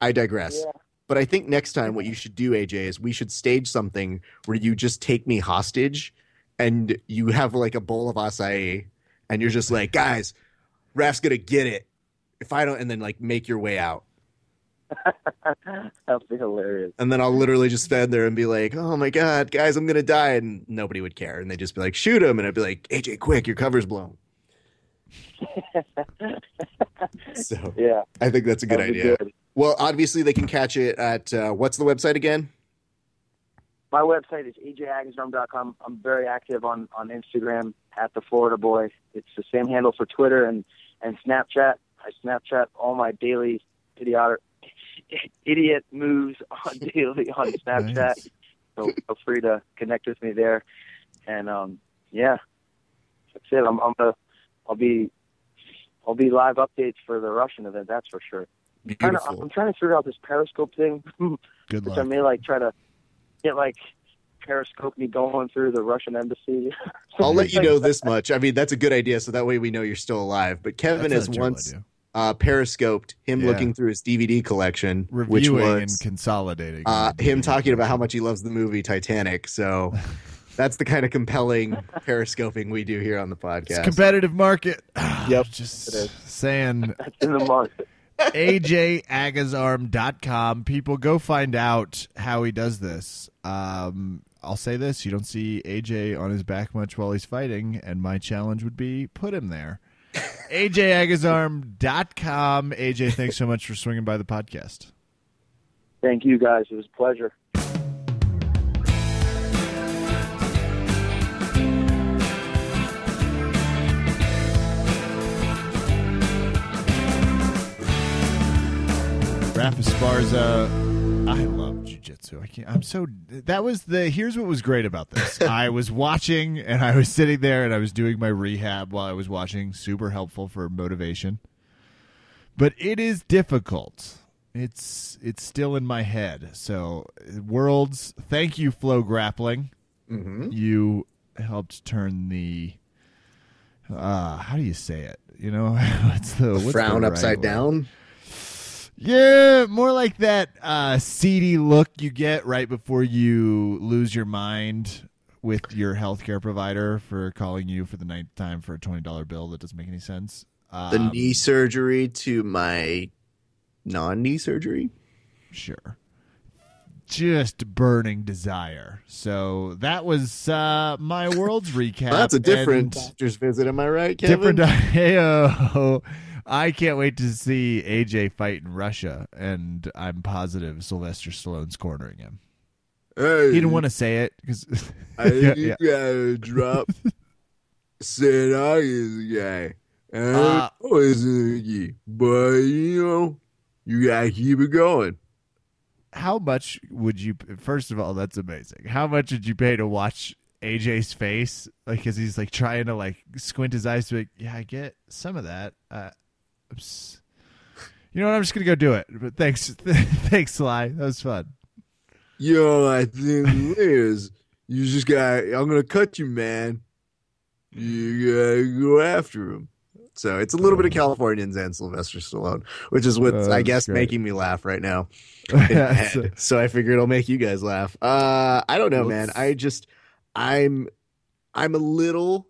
I digress. Yeah. But I think next time what you should do, AJ, is we should stage something where you just take me hostage and you have like a bowl of acai and you're just like, guys, Raph's gonna get it. If I don't and then like make your way out. That'd be hilarious. And then I'll literally just stand there and be like, Oh my god, guys, I'm gonna die and nobody would care. And they'd just be like, shoot him and I'd be like, AJ, quick, your cover's blown. so Yeah. I think that's a good that'd idea. good. Well, obviously they can catch it at uh, what's the website again? My website is ajagazarm.com. I'm very active on, on Instagram at the Florida Boy. It's the same handle for Twitter and, and Snapchat. I Snapchat all my daily idiot idiot moves on daily on Snapchat. Nice. So feel free to connect with me there. And um, yeah, that's it. I'm, I'm gonna, I'll be I'll be live updates for the Russian event. That's for sure. Trying to, Beautiful. I'm trying to figure out this Periscope thing. Good which I may like try to get like periscope me going through the Russian embassy. I'll let you know this much. I mean, that's a good idea, so that way we know you're still alive. But Kevin That's has not a terrible once uh, periscoped him Yeah. looking through his DVD collection, which reviewing was and consolidating. uh, him talking about how much he loves the movie Titanic. So That's the kind of compelling periscoping we do here on the podcast. a competitive market. Yep, Just it is. saying That's in the market. ajagazarm.com. People go find out how he does this. Um, I'll say this: you don't see AJ on his back much while he's fighting, and my challenge would be put him there. ajagazarm.com. AJ, thanks so much for swinging by the podcast. Thank you guys. It was a pleasure. Rafa Sparza. I love jujitsu. I can't. I'm so. That was the. Here's what was great about this. I was watching, and I was sitting there, and I was doing my rehab while I was watching. Super helpful for motivation. But it is difficult. It's it's still in my head. So, worlds. Thank you, Flo Grappling. Mhm. You helped turn the. Uh, how do you say it? You know, what's the what's the Frown right upside down. Yeah, more like that uh, seedy look you get right before you lose your mind with your healthcare provider for calling you for the ninth time for a twenty dollar bill that doesn't make any sense. The Um, knee surgery to my non-knee surgery. sure, just burning desire. So that was uh, my world's recap. That's a different doctor's visit. Am I right, Kevin? different. Heyo. I can't wait to see AJ fight in Russia, and I'm positive Sylvester Stallone's cornering him. Hey, He didn't want to say it because I yeah, yeah. gotta drop St. August guy. And Uh, always but you know, you gotta keep it going. how much would you? First of all, that's amazing. How much would you pay to watch AJ's face? Like, cause he's like trying to like squint his eyes to be like, yeah, I get some of that. Uh, oops. You know what? I'm just gonna go do it. But thanks, thanks, Sly. That was fun. Yo, I think is you just got. I'm gonna cut you, man. You gotta go after him. So it's a little bit of Californians and Sylvester Stallone, which is what's Oh, I guess great. making me laugh right now. in my That's- head. so I figured it'll make you guys laugh. Uh, I don't know, man. Let's- I just, I'm, I'm a little.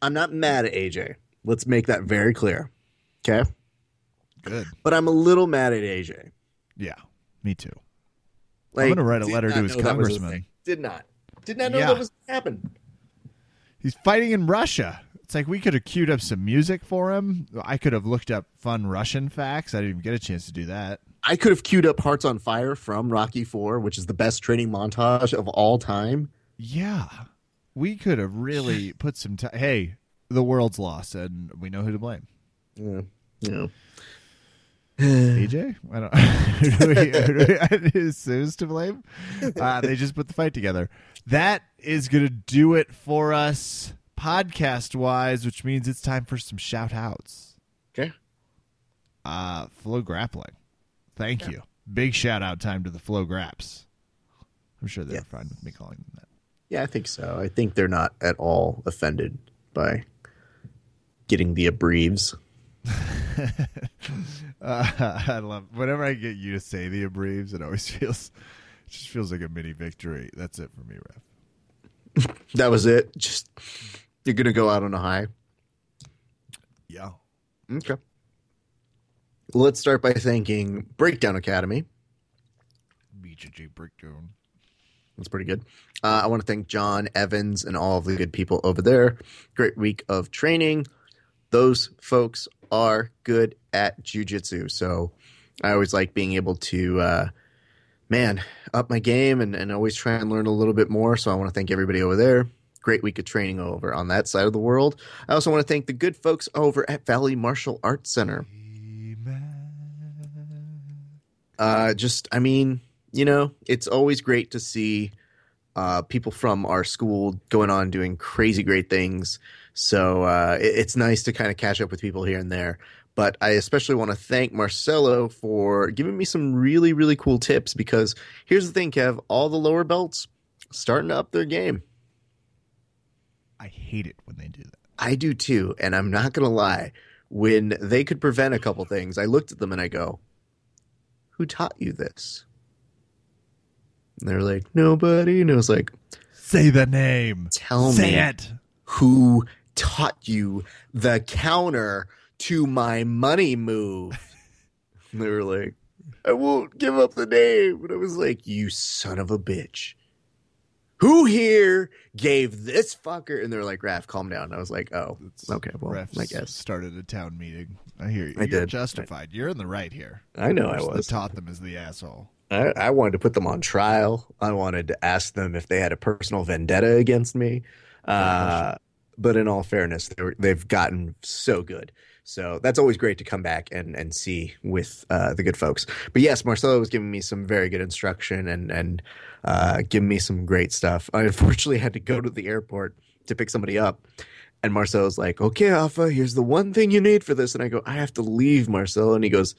I'm not mad at AJ. Let's make that very clear. Okay, Good. but I'm a little mad at AJ. Yeah, me too. Like, I'm gonna write a letter to his know that was a congressman. Did not. Did not know Yeah. that was happen. He's fighting in Russia. It's like we could have queued up some music for him. I could have looked up fun Russian facts. I didn't even get a chance to do that. I could have queued up Hearts on Fire from Rocky Four, which is the best training montage of all time. Yeah, we could have really put some time. Hey, the world's lost, and we know who to blame. Yeah, know. AJ? I don't. who do we, who do we, is Sue's to blame? Uh, they just put the fight together. That is going to do it for us podcast wise, which means it's time for some shout outs. Okay. Uh, Flo Grappling. Thank you. Big shout out time to the Flo Graps. I'm sure they're Yes. fine with me calling them that. Yeah, I think so. I think they're not at all offended by getting the abbreves. Uh, I love whenever I get you to say the abbreves, it always feels it just feels like a mini victory. That's it for me, Ref. That was it. Just you're gonna go out on a high. Yeah. Okay. Let's start by thanking Breakdown Academy. BJJ breakdown. That's pretty good. Uh, I want to thank John Evans and all of the good people over there. Great week of training. Those folks are good at jujitsu. So I always like being able to, uh, man, up my game and, and always try and learn a little bit more. So I want to thank everybody over there. Great week of training over on that side of the world. I also want to thank the good folks over at Valley Martial Arts Center. Uh, just, I mean, you know, it's always great to see uh, people from our school going on doing crazy great things. So uh, it- it's nice to kind of catch up with people here and there. But I especially want to thank Marcelo for giving me some really, really cool tips because here's the thing, Kev all the lower belts starting to up their game. I hate it when they do that. I do too. And I'm not going to lie. When they could prevent a couple things, I looked at them and I go, Who taught you this? And they're like, Nobody. And I was like, Say the name. Tell Say me it. who taught you the counter to my money move. And they were like, I won't give up the name. And I was like, you son of a bitch. Who here gave this fucker? And they're like, Raph, calm down. And I was like, oh, okay, well, Refs I guess. started a town meeting. I hear you. I You're did. justified. You're in the right here. I know I was. Taught them as the asshole. I, I wanted to put them on trial. I wanted to ask them if they had a personal vendetta against me. Uh, but in all fairness, they've gotten so good. So that's always great to come back and, and see with uh, the good folks. But yes, Marcelo was giving me some very good instruction and and uh, giving me some great stuff. I unfortunately had to go to the airport to pick somebody up. And Marcelo's like, okay, Alpha, here's the one thing you need for this. And I go, I have to leave, Marcelo. And he goes,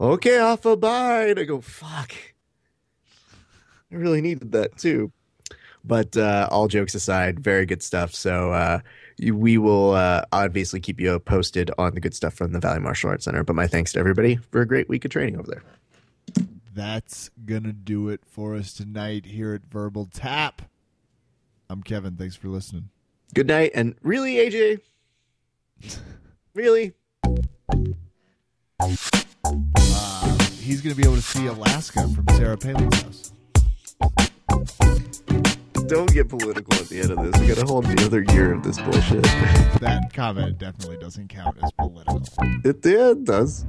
okay, Alpha, bye. And I go, fuck. I really needed that too. But uh, all jokes aside, very good stuff. So uh, we will uh, obviously keep you posted on the good stuff from the Valley Martial Arts Center. But my thanks to everybody for a great week of training over there. That's gonna do it for us tonight here at Verbal Tap. I'm Kevin. Thanks for listening. Good night. And really, AJ? really? Uh, he's gonna be able to see Alaska from Sarah Palin's house. Don't get political at the end of this. We got a whole other year of this bullshit. That comment definitely doesn't count as political. it, yeah, it does.